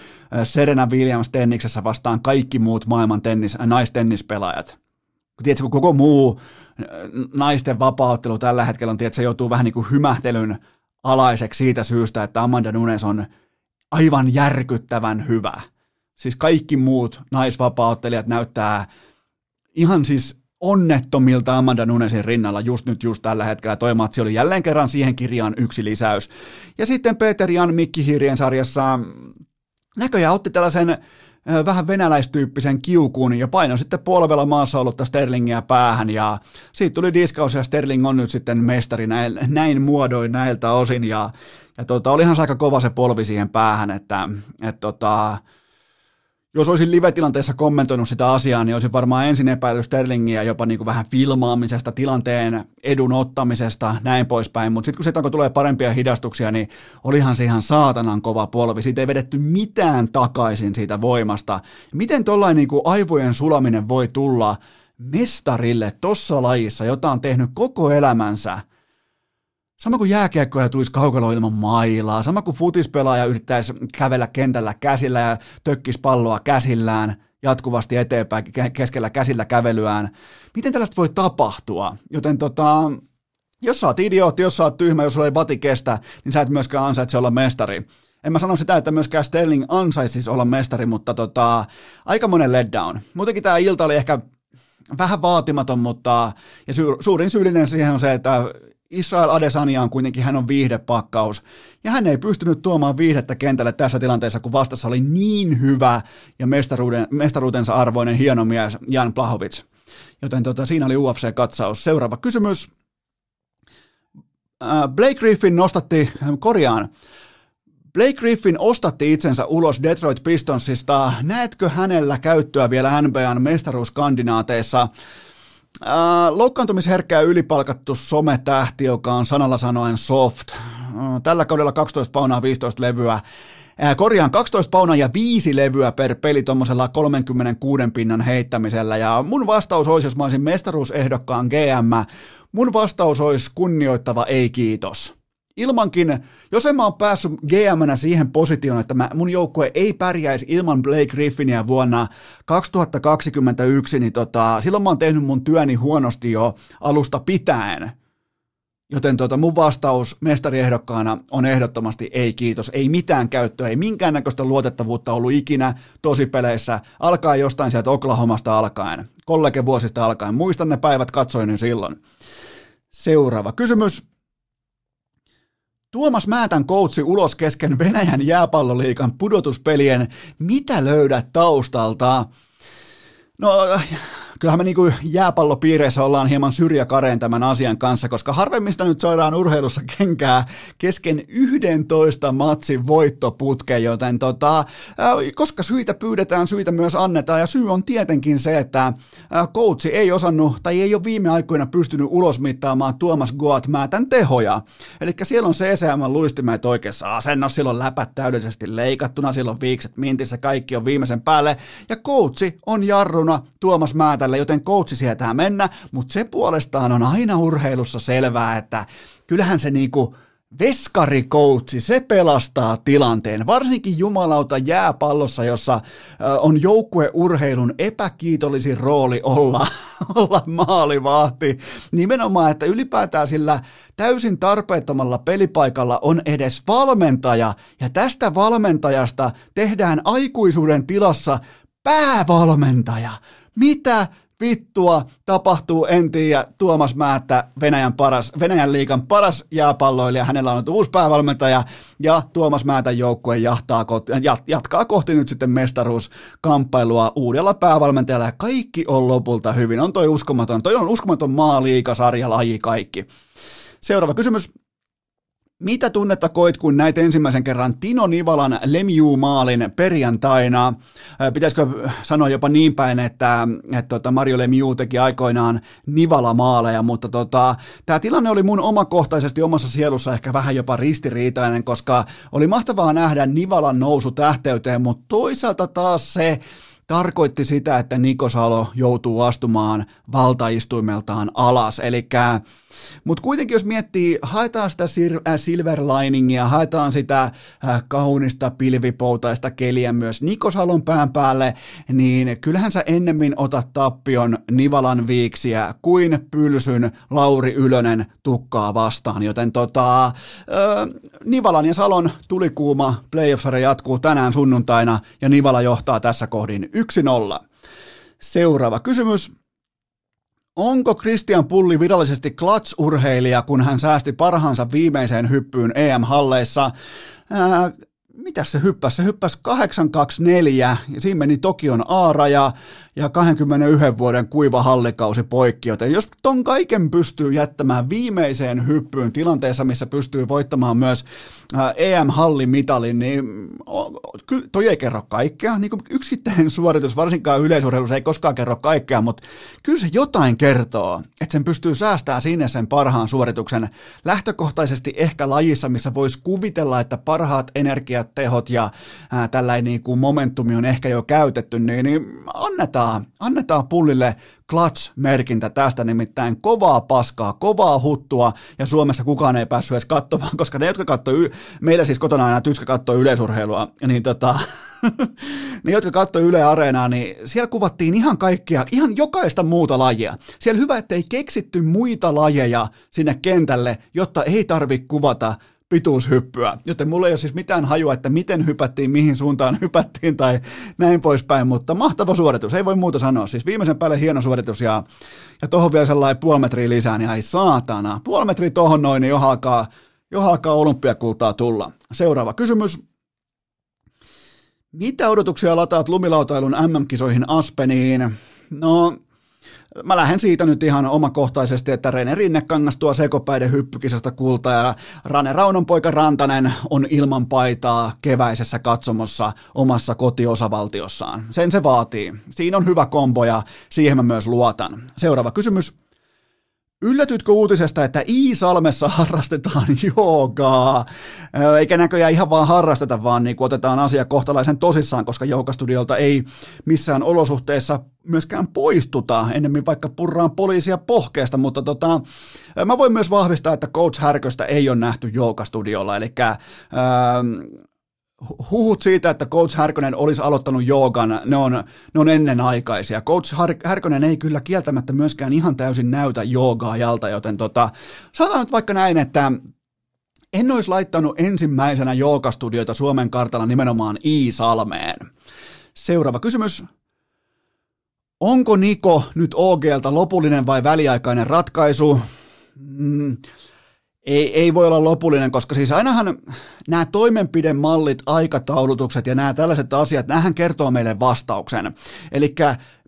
Serena Williams tenniksessä vastaan kaikki muut maailman tennis, naistennispelaajat. Tiedätkö, kun koko muu naisten vapauttelu tällä hetkellä on, se joutuu vähän niin kuin hymähtelyn alaiseksi siitä syystä, että Amanda Nunes on aivan järkyttävän hyvä. Siis kaikki muut naisvapauttelijat näyttää ihan siis onnettomilta Amanda Nunesin rinnalla just nyt just tällä hetkellä. Toi matsi oli jälleen kerran siihen kirjaan yksi lisäys. Ja sitten Peter Jan Mikki sarjassa näköjään otti tällaisen vähän venäläistyyppisen kiukun ja paino sitten polvella maassa ollutta Sterlingiä päähän ja siitä tuli diskaus ja Sterling on nyt sitten mestari näin, näin muodoin näiltä osin ja, ja tota, olihan se aika kova se polvi siihen päähän, että et tota, jos olisin live-tilanteessa kommentoinut sitä asiaa, niin olisin varmaan ensin epäillyt Sterlingiä jopa niin kuin vähän filmaamisesta, tilanteen edun ottamisesta, näin poispäin. Mutta sitten kun siitä tulee parempia hidastuksia, niin olihan se ihan saatanan kova polvi. Siitä ei vedetty mitään takaisin siitä voimasta. Miten tuollainen niin kuin aivojen sulaminen voi tulla mestarille tuossa lajissa, jota on tehnyt koko elämänsä – Sama kuin jääkiekkoja tulisi kaukalo ilman mailaa, sama kuin futispelaaja yrittäisi kävellä kentällä käsillä ja tökkis palloa käsillään jatkuvasti eteenpäin keskellä käsillä kävelyään. Miten tällaista voi tapahtua? Joten tota, jos sä oot idiootti, jos sä oot tyhmä, jos sulla ei vati kestä, niin sä et myöskään ansaitse olla mestari. En mä sano sitä, että myöskään Sterling ansaitsisi olla mestari, mutta tota, aika monen letdown. Muutenkin tämä ilta oli ehkä vähän vaatimaton, mutta ja su, suurin syyllinen siihen on se, että Israel Adesanya on kuitenkin, hän on viihdepakkaus, ja hän ei pystynyt tuomaan viihdettä kentälle tässä tilanteessa, kun vastassa oli niin hyvä ja mestaruuden, mestaruutensa arvoinen hieno mies Jan Plahovic. Joten tota, siinä oli UFC-katsaus. Seuraava kysymys. Äh, Blake Griffin nostatti, korjaan, Blake Griffin ostatti itsensä ulos Detroit Pistonsista. Näetkö hänellä käyttöä vielä NBAn mestaruuskandinaateissa? Äh, loukkaantumisherkkä ylipalkattu sometähti, joka on sanalla sanoen soft. Äh, tällä kaudella 12 paunaa 15 levyä. Äh, korjaan 12 paunaa ja 5 levyä per peli tuommoisella 36 pinnan heittämisellä. Ja mun vastaus olisi, jos mä olisin mestaruusehdokkaan GM, mun vastaus olisi kunnioittava ei kiitos ilmankin, jos en mä oon päässyt gm siihen positioon, että mä, mun joukkue ei pärjäisi ilman Blake Griffinia vuonna 2021, niin tota, silloin mä oon tehnyt mun työni huonosti jo alusta pitäen. Joten tota, mun vastaus mestariehdokkaana on ehdottomasti ei kiitos. Ei mitään käyttöä, ei minkäännäköistä luotettavuutta ollut ikinä tosipeleissä. Alkaa jostain sieltä Oklahomasta alkaen, kollegevuosista alkaen. Muistan ne päivät, katsoin ne silloin. Seuraava kysymys. Tuomas Määtän koutsi ulos kesken Venäjän jääpalloliikan pudotuspelien. Mitä löydät taustalta? No, kyllähän me niin kuin jääpallopiireissä ollaan hieman syrjäkareen tämän asian kanssa, koska harvemmista nyt saadaan urheilussa kenkää kesken 11 matsin voittoputke, joten tota, koska syitä pyydetään, syitä myös annetaan, ja syy on tietenkin se, että coachi ei osannut tai ei ole viime aikoina pystynyt ulosmittaamaan Tuomas Goat Määtän tehoja. Eli siellä on CCM luistimet oikeassa asennossa, silloin läpät täydellisesti leikattuna, silloin viikset mintissä, kaikki on viimeisen päälle, ja coachi on jarruna Tuomas Määtän kentälle, joten coachi sietää mennä, mutta se puolestaan on aina urheilussa selvää, että kyllähän se niinku veskarikoutsi, se pelastaa tilanteen, varsinkin jumalauta jääpallossa, jossa on joukkueurheilun epäkiitollisin rooli olla, olla maalivahti. Nimenomaan, että ylipäätään sillä täysin tarpeettomalla pelipaikalla on edes valmentaja, ja tästä valmentajasta tehdään aikuisuuden tilassa päävalmentaja. Mitä vittua tapahtuu, en tiedä. Tuomas Määttä, Venäjän, paras, Venäjän liikan paras jääpalloilija, hänellä on uusi päävalmentaja, ja Tuomas Määtän joukkue jahtaa, jatkaa kohti nyt sitten mestaruuskamppailua uudella päävalmentajalla, ja kaikki on lopulta hyvin. On toi uskomaton, toi on uskomaton maaliikasarja laji kaikki. Seuraava kysymys. Mitä tunnetta koit, kun näit ensimmäisen kerran Tino Nivalan Lemieux-maalin perjantaina? Pitäisikö sanoa jopa niin päin, että, että tota Mario Lemieux teki aikoinaan Nivala-maaleja, mutta tota, tämä tilanne oli mun omakohtaisesti omassa sielussa ehkä vähän jopa ristiriitainen, koska oli mahtavaa nähdä Nivalan nousu tähteyteen, mutta toisaalta taas se, tarkoitti sitä, että Nikosalo joutuu astumaan valtaistuimeltaan alas. Eli mutta kuitenkin jos miettii, haetaan sitä äh, silver liningia, haetaan sitä äh, kaunista pilvipoutaista keliä myös Nikosalon pään päälle, niin kyllähän sä ennemmin otat tappion Nivalan viiksiä kuin pylsyn Lauri Ylönen tukkaa vastaan, joten tota, äh, Nivalan ja Salon tulikuuma playoff jatkuu tänään sunnuntaina ja Nivala johtaa tässä kohdin 1-0. Seuraava kysymys. Onko Christian Pulli virallisesti clutch-urheilija, kun hän säästi parhaansa viimeiseen hyppyyn EM-halleissa? Ää, mitä se hyppäsi? Se hyppäsi 824 ja siinä meni Tokion A-raja ja 21 vuoden kuiva hallikausi poikki, joten jos ton kaiken pystyy jättämään viimeiseen hyppyyn tilanteessa, missä pystyy voittamaan myös EM-hallimitalin, niin kyllä toi ei kerro kaikkea. Niin kuin yksittäinen suoritus, varsinkaan yleisurheilussa, ei koskaan kerro kaikkea, mutta kyllä se jotain kertoo, että sen pystyy säästämään sinne sen parhaan suorituksen. Lähtökohtaisesti ehkä lajissa, missä voisi kuvitella, että parhaat energiat, tehot ja ää, tällainen niin kuin momentumi on ehkä jo käytetty, niin, niin annetaan, annetaan pullille clutch-merkintä tästä, nimittäin kovaa paskaa, kovaa huttua, ja Suomessa kukaan ei päässyt edes katsomaan, koska ne, jotka katsoi, y- meillä siis kotona aina tyskä katsoi yleisurheilua, niin tota, ne, jotka katsoi Yle Areenaa, niin siellä kuvattiin ihan kaikkia, ihan jokaista muuta lajia. Siellä hyvä, ettei keksitty muita lajeja sinne kentälle, jotta ei tarvi kuvata pituushyppyä, joten mulla ei ole siis mitään hajua, että miten hypättiin, mihin suuntaan hypättiin tai näin poispäin, mutta mahtava suoritus, ei voi muuta sanoa. Siis viimeisen päälle hieno suoritus ja, ja tohon vielä sellainen puoli metriä lisää, niin ai saatana. Puoli metriä tohon noin, niin johon alkaa, johon alkaa olympiakultaa tulla. Seuraava kysymys. Mitä odotuksia lataat lumilautailun MM-kisoihin Aspeniin? No, mä lähden siitä nyt ihan omakohtaisesti, että Rene Rinnekangas tuo sekopäiden hyppykisasta kulta ja Rane Raunon poika Rantanen on ilman paitaa keväisessä katsomossa omassa kotiosavaltiossaan. Sen se vaatii. Siinä on hyvä kombo ja siihen mä myös luotan. Seuraava kysymys. Yllätytkö uutisesta, että Iisalmessa harrastetaan joogaa? Eikä näköjään ihan vaan harrasteta, vaan niin otetaan asia kohtalaisen tosissaan, koska joogastudiolta ei missään olosuhteessa myöskään poistuta, ennemmin vaikka purraan poliisia pohkeesta, mutta tota, mä voin myös vahvistaa, että Coach Härköstä ei ole nähty joogastudiolla, eli ää, huhut siitä, että Coach Härkönen olisi aloittanut joogan, ne on, ne on ennenaikaisia. Coach Härkönen ei kyllä kieltämättä myöskään ihan täysin näytä joogaa jalta, joten tota, sanotaan nyt vaikka näin, että en olisi laittanut ensimmäisenä joogastudioita Suomen kartalla nimenomaan Iisalmeen. Seuraava kysymys. Onko Niko nyt OGlta lopullinen vai väliaikainen ratkaisu? Mm, ei, ei voi olla lopullinen, koska siis ainahan nämä toimenpidemallit, aikataulutukset ja nämä tällaiset asiat, nämähän kertoo meille vastauksen. Eli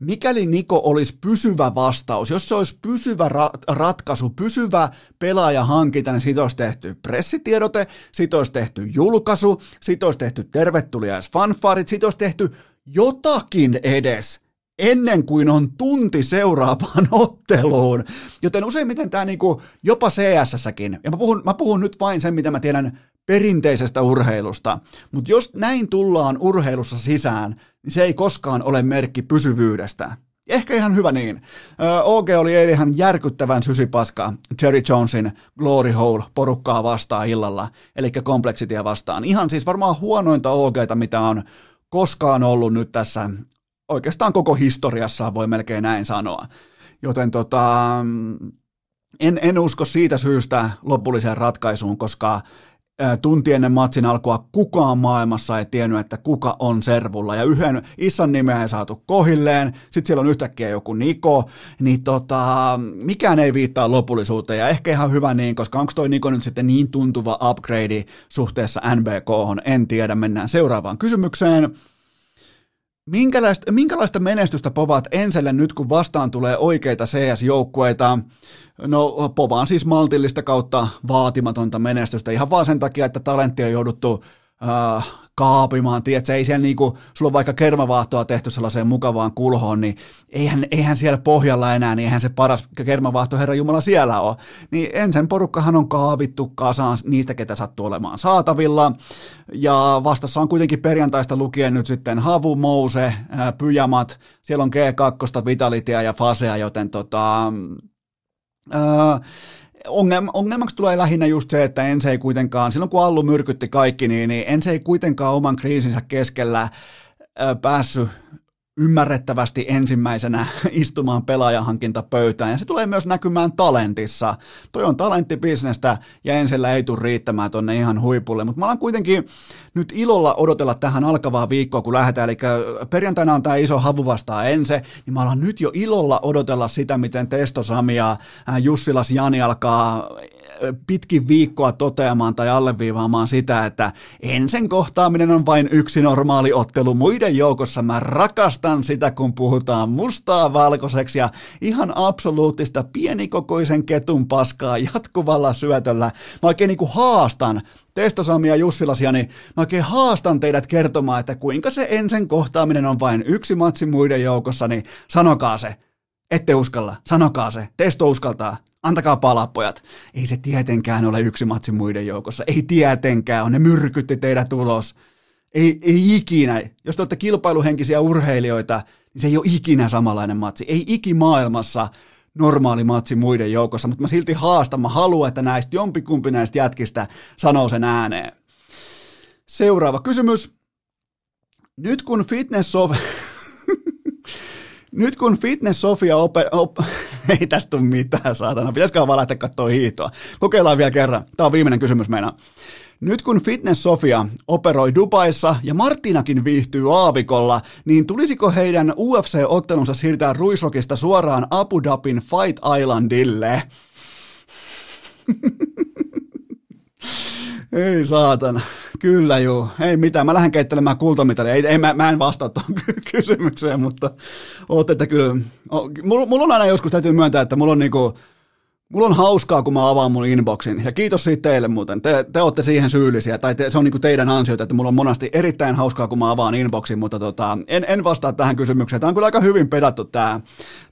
mikäli Niko olisi pysyvä vastaus, jos se olisi pysyvä ra- ratkaisu, pysyvä pelaajahankinta, niin siitä olisi tehty pressitiedote, siitä olisi tehty julkaisu, siitä olisi tehty tervetuliaisfanfarit, siitä olisi tehty jotakin edes ennen kuin on tunti seuraavaan otteluun. Joten useimmiten tämä niinku, jopa CSS-säkin, ja mä puhun, mä puhun nyt vain sen, mitä mä tiedän perinteisestä urheilusta, mutta jos näin tullaan urheilussa sisään, niin se ei koskaan ole merkki pysyvyydestä. Ehkä ihan hyvä niin. OG oli eilen ihan järkyttävän sysipaska Jerry Jonesin Glory Hole porukkaa vastaan illalla, eli kompleksitia vastaan. Ihan siis varmaan huonointa OGta, mitä on koskaan ollut nyt tässä oikeastaan koko historiassa voi melkein näin sanoa. Joten tota, en, en usko siitä syystä lopulliseen ratkaisuun, koska tunti ennen matsin alkua kukaan maailmassa ei tiennyt, että kuka on servulla. Ja yhden isän nimeä ei saatu kohilleen, sitten siellä on yhtäkkiä joku Niko, niin tota, mikään ei viittaa lopullisuuteen. Ja ehkä ihan hyvä niin, koska onko toi Niko nyt sitten niin tuntuva upgrade suhteessa NBK, en tiedä. Mennään seuraavaan kysymykseen. Minkälaista, minkälaista menestystä povaat Enselle nyt, kun vastaan tulee oikeita CS-joukkueita? No, povaan siis maltillista kautta vaatimatonta menestystä ihan vaan sen takia, että talentti on jouduttu äh, kaapimaan, tiedätkö, ei siellä niinku, sulla on vaikka kermavaahtoa tehty sellaiseen mukavaan kulhoon, niin eihän, eihän siellä pohjalla enää, niin eihän se paras kermavaahto Herra Jumala siellä ole. Niin ensin porukkahan on kaavittu kasaan niistä, ketä sattuu olemaan saatavilla, ja vastassa on kuitenkin perjantaista lukien nyt sitten Havu, Mouse, Pyjamat, siellä on G2, Vitalitia ja Fasea, joten tota, ää, ongelma, ongelmaksi tulee lähinnä just se, että ensi ei kuitenkaan, silloin kun Allu myrkytti kaikki, niin, niin ensi ei kuitenkaan oman kriisinsä keskellä päässyt ymmärrettävästi ensimmäisenä istumaan pelaajahankintapöytään, ja se tulee myös näkymään talentissa. Toi on talenttibisnestä, ja ensillä ei tule riittämään tonne ihan huipulle, mutta mä alan kuitenkin nyt ilolla odotella tähän alkavaa viikkoa, kun lähdetään, eli perjantaina on tämä iso havu vastaa ense, niin mä alan nyt jo ilolla odotella sitä, miten Testo Sami ja Jussilas Jani alkaa pitkin viikkoa toteamaan tai alleviivaamaan sitä, että ensin kohtaaminen on vain yksi normaali ottelu muiden joukossa. Mä rakastan sitä, kun puhutaan mustaa valkoiseksi ja ihan absoluuttista pienikokoisen ketun paskaa jatkuvalla syötöllä. Mä oikein niin kuin haastan Testosami ja Jussilasia, niin mä oikein haastan teidät kertomaan, että kuinka se ensin kohtaaminen on vain yksi matsi muiden joukossa, niin sanokaa se. Ette uskalla, sanokaa se. Testo uskaltaa. Antakaa palaa, pojat. Ei se tietenkään ole yksi matsi muiden joukossa. Ei tietenkään on. Ne myrkytti teidät ulos. Ei, ei ikinä. Jos te olette kilpailuhenkisiä urheilijoita, niin se ei ole ikinä samanlainen matsi. Ei ikimaailmassa normaali matsi muiden joukossa, mutta mä silti haastan. Mä haluan, että näistä jompikumpi näistä jätkistä sanoo sen ääneen. Seuraava kysymys. Nyt kun fitness nyt kun Fitness Sofia op, op, Ei tästä tule mitään, saatana. Pitäisikö vaan lähteä katsoa hiihtoa? Kokeillaan vielä kerran. Tämä on viimeinen kysymys meidän. Nyt kun Fitness Sofia operoi Dubaissa ja Martinakin viihtyy aavikolla, niin tulisiko heidän UFC-ottelunsa siirtää Ruisrokista suoraan Abu Dhabin Fight Islandille? Ei saatana. Kyllä juu. Ei mitään. Mä lähden keittelemään kultamitalia. Ei, ei mä, mä en vastaa tuon kysymykseen, mutta ootte kyllä. Mulla, mulla on aina joskus täytyy myöntää, että mulla on niinku, Mulla on hauskaa, kun mä avaan mun inboxin, ja kiitos siitä teille muuten. Te, te olette siihen syyllisiä, tai te, se on niinku teidän ansioita, että mulla on monasti erittäin hauskaa, kun mä avaan inboxin, mutta tota, en, en vastaa tähän kysymykseen. Tämä on kyllä aika hyvin pedattu tämä,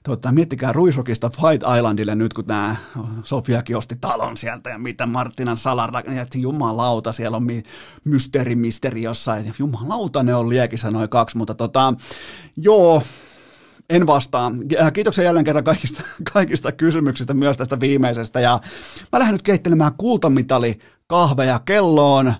tota, miettikää Ruisrokista Fight Islandille nyt, kun tämä Sofiakin osti talon sieltä, ja mitä Martinan Salar, ja jumalauta, siellä on mi, mysteeri, misteri jossain, jumalauta, ne on liekissä noin kaksi, mutta tota, joo, en vastaa. Kiitoksia jälleen kerran kaikista, kaikista kysymyksistä, myös tästä viimeisestä. Ja mä lähden nyt keittelemään kultamitali kahveja kelloon.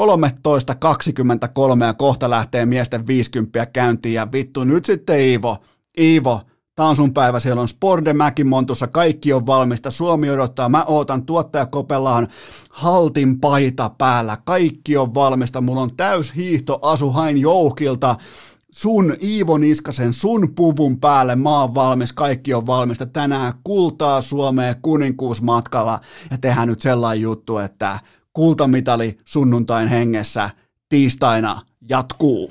13.23 ja kohta lähtee miesten 50 käyntiin. Ja vittu, nyt sitten Iivo, Iivo, Tää on sun päivä, siellä on Sporde Montussa, kaikki on valmista, Suomi odottaa, mä ootan tuottajakopellaan haltin paita päällä, kaikki on valmista, mulla on täys hiihto Asu Hain Joukilta, sun Iivo Niskasen, sun puvun päälle, mä oon valmis, kaikki on valmista. Tänään kultaa Suomeen kuninkuusmatkalla ja tehdään nyt sellainen juttu, että kultamitali sunnuntain hengessä tiistaina jatkuu.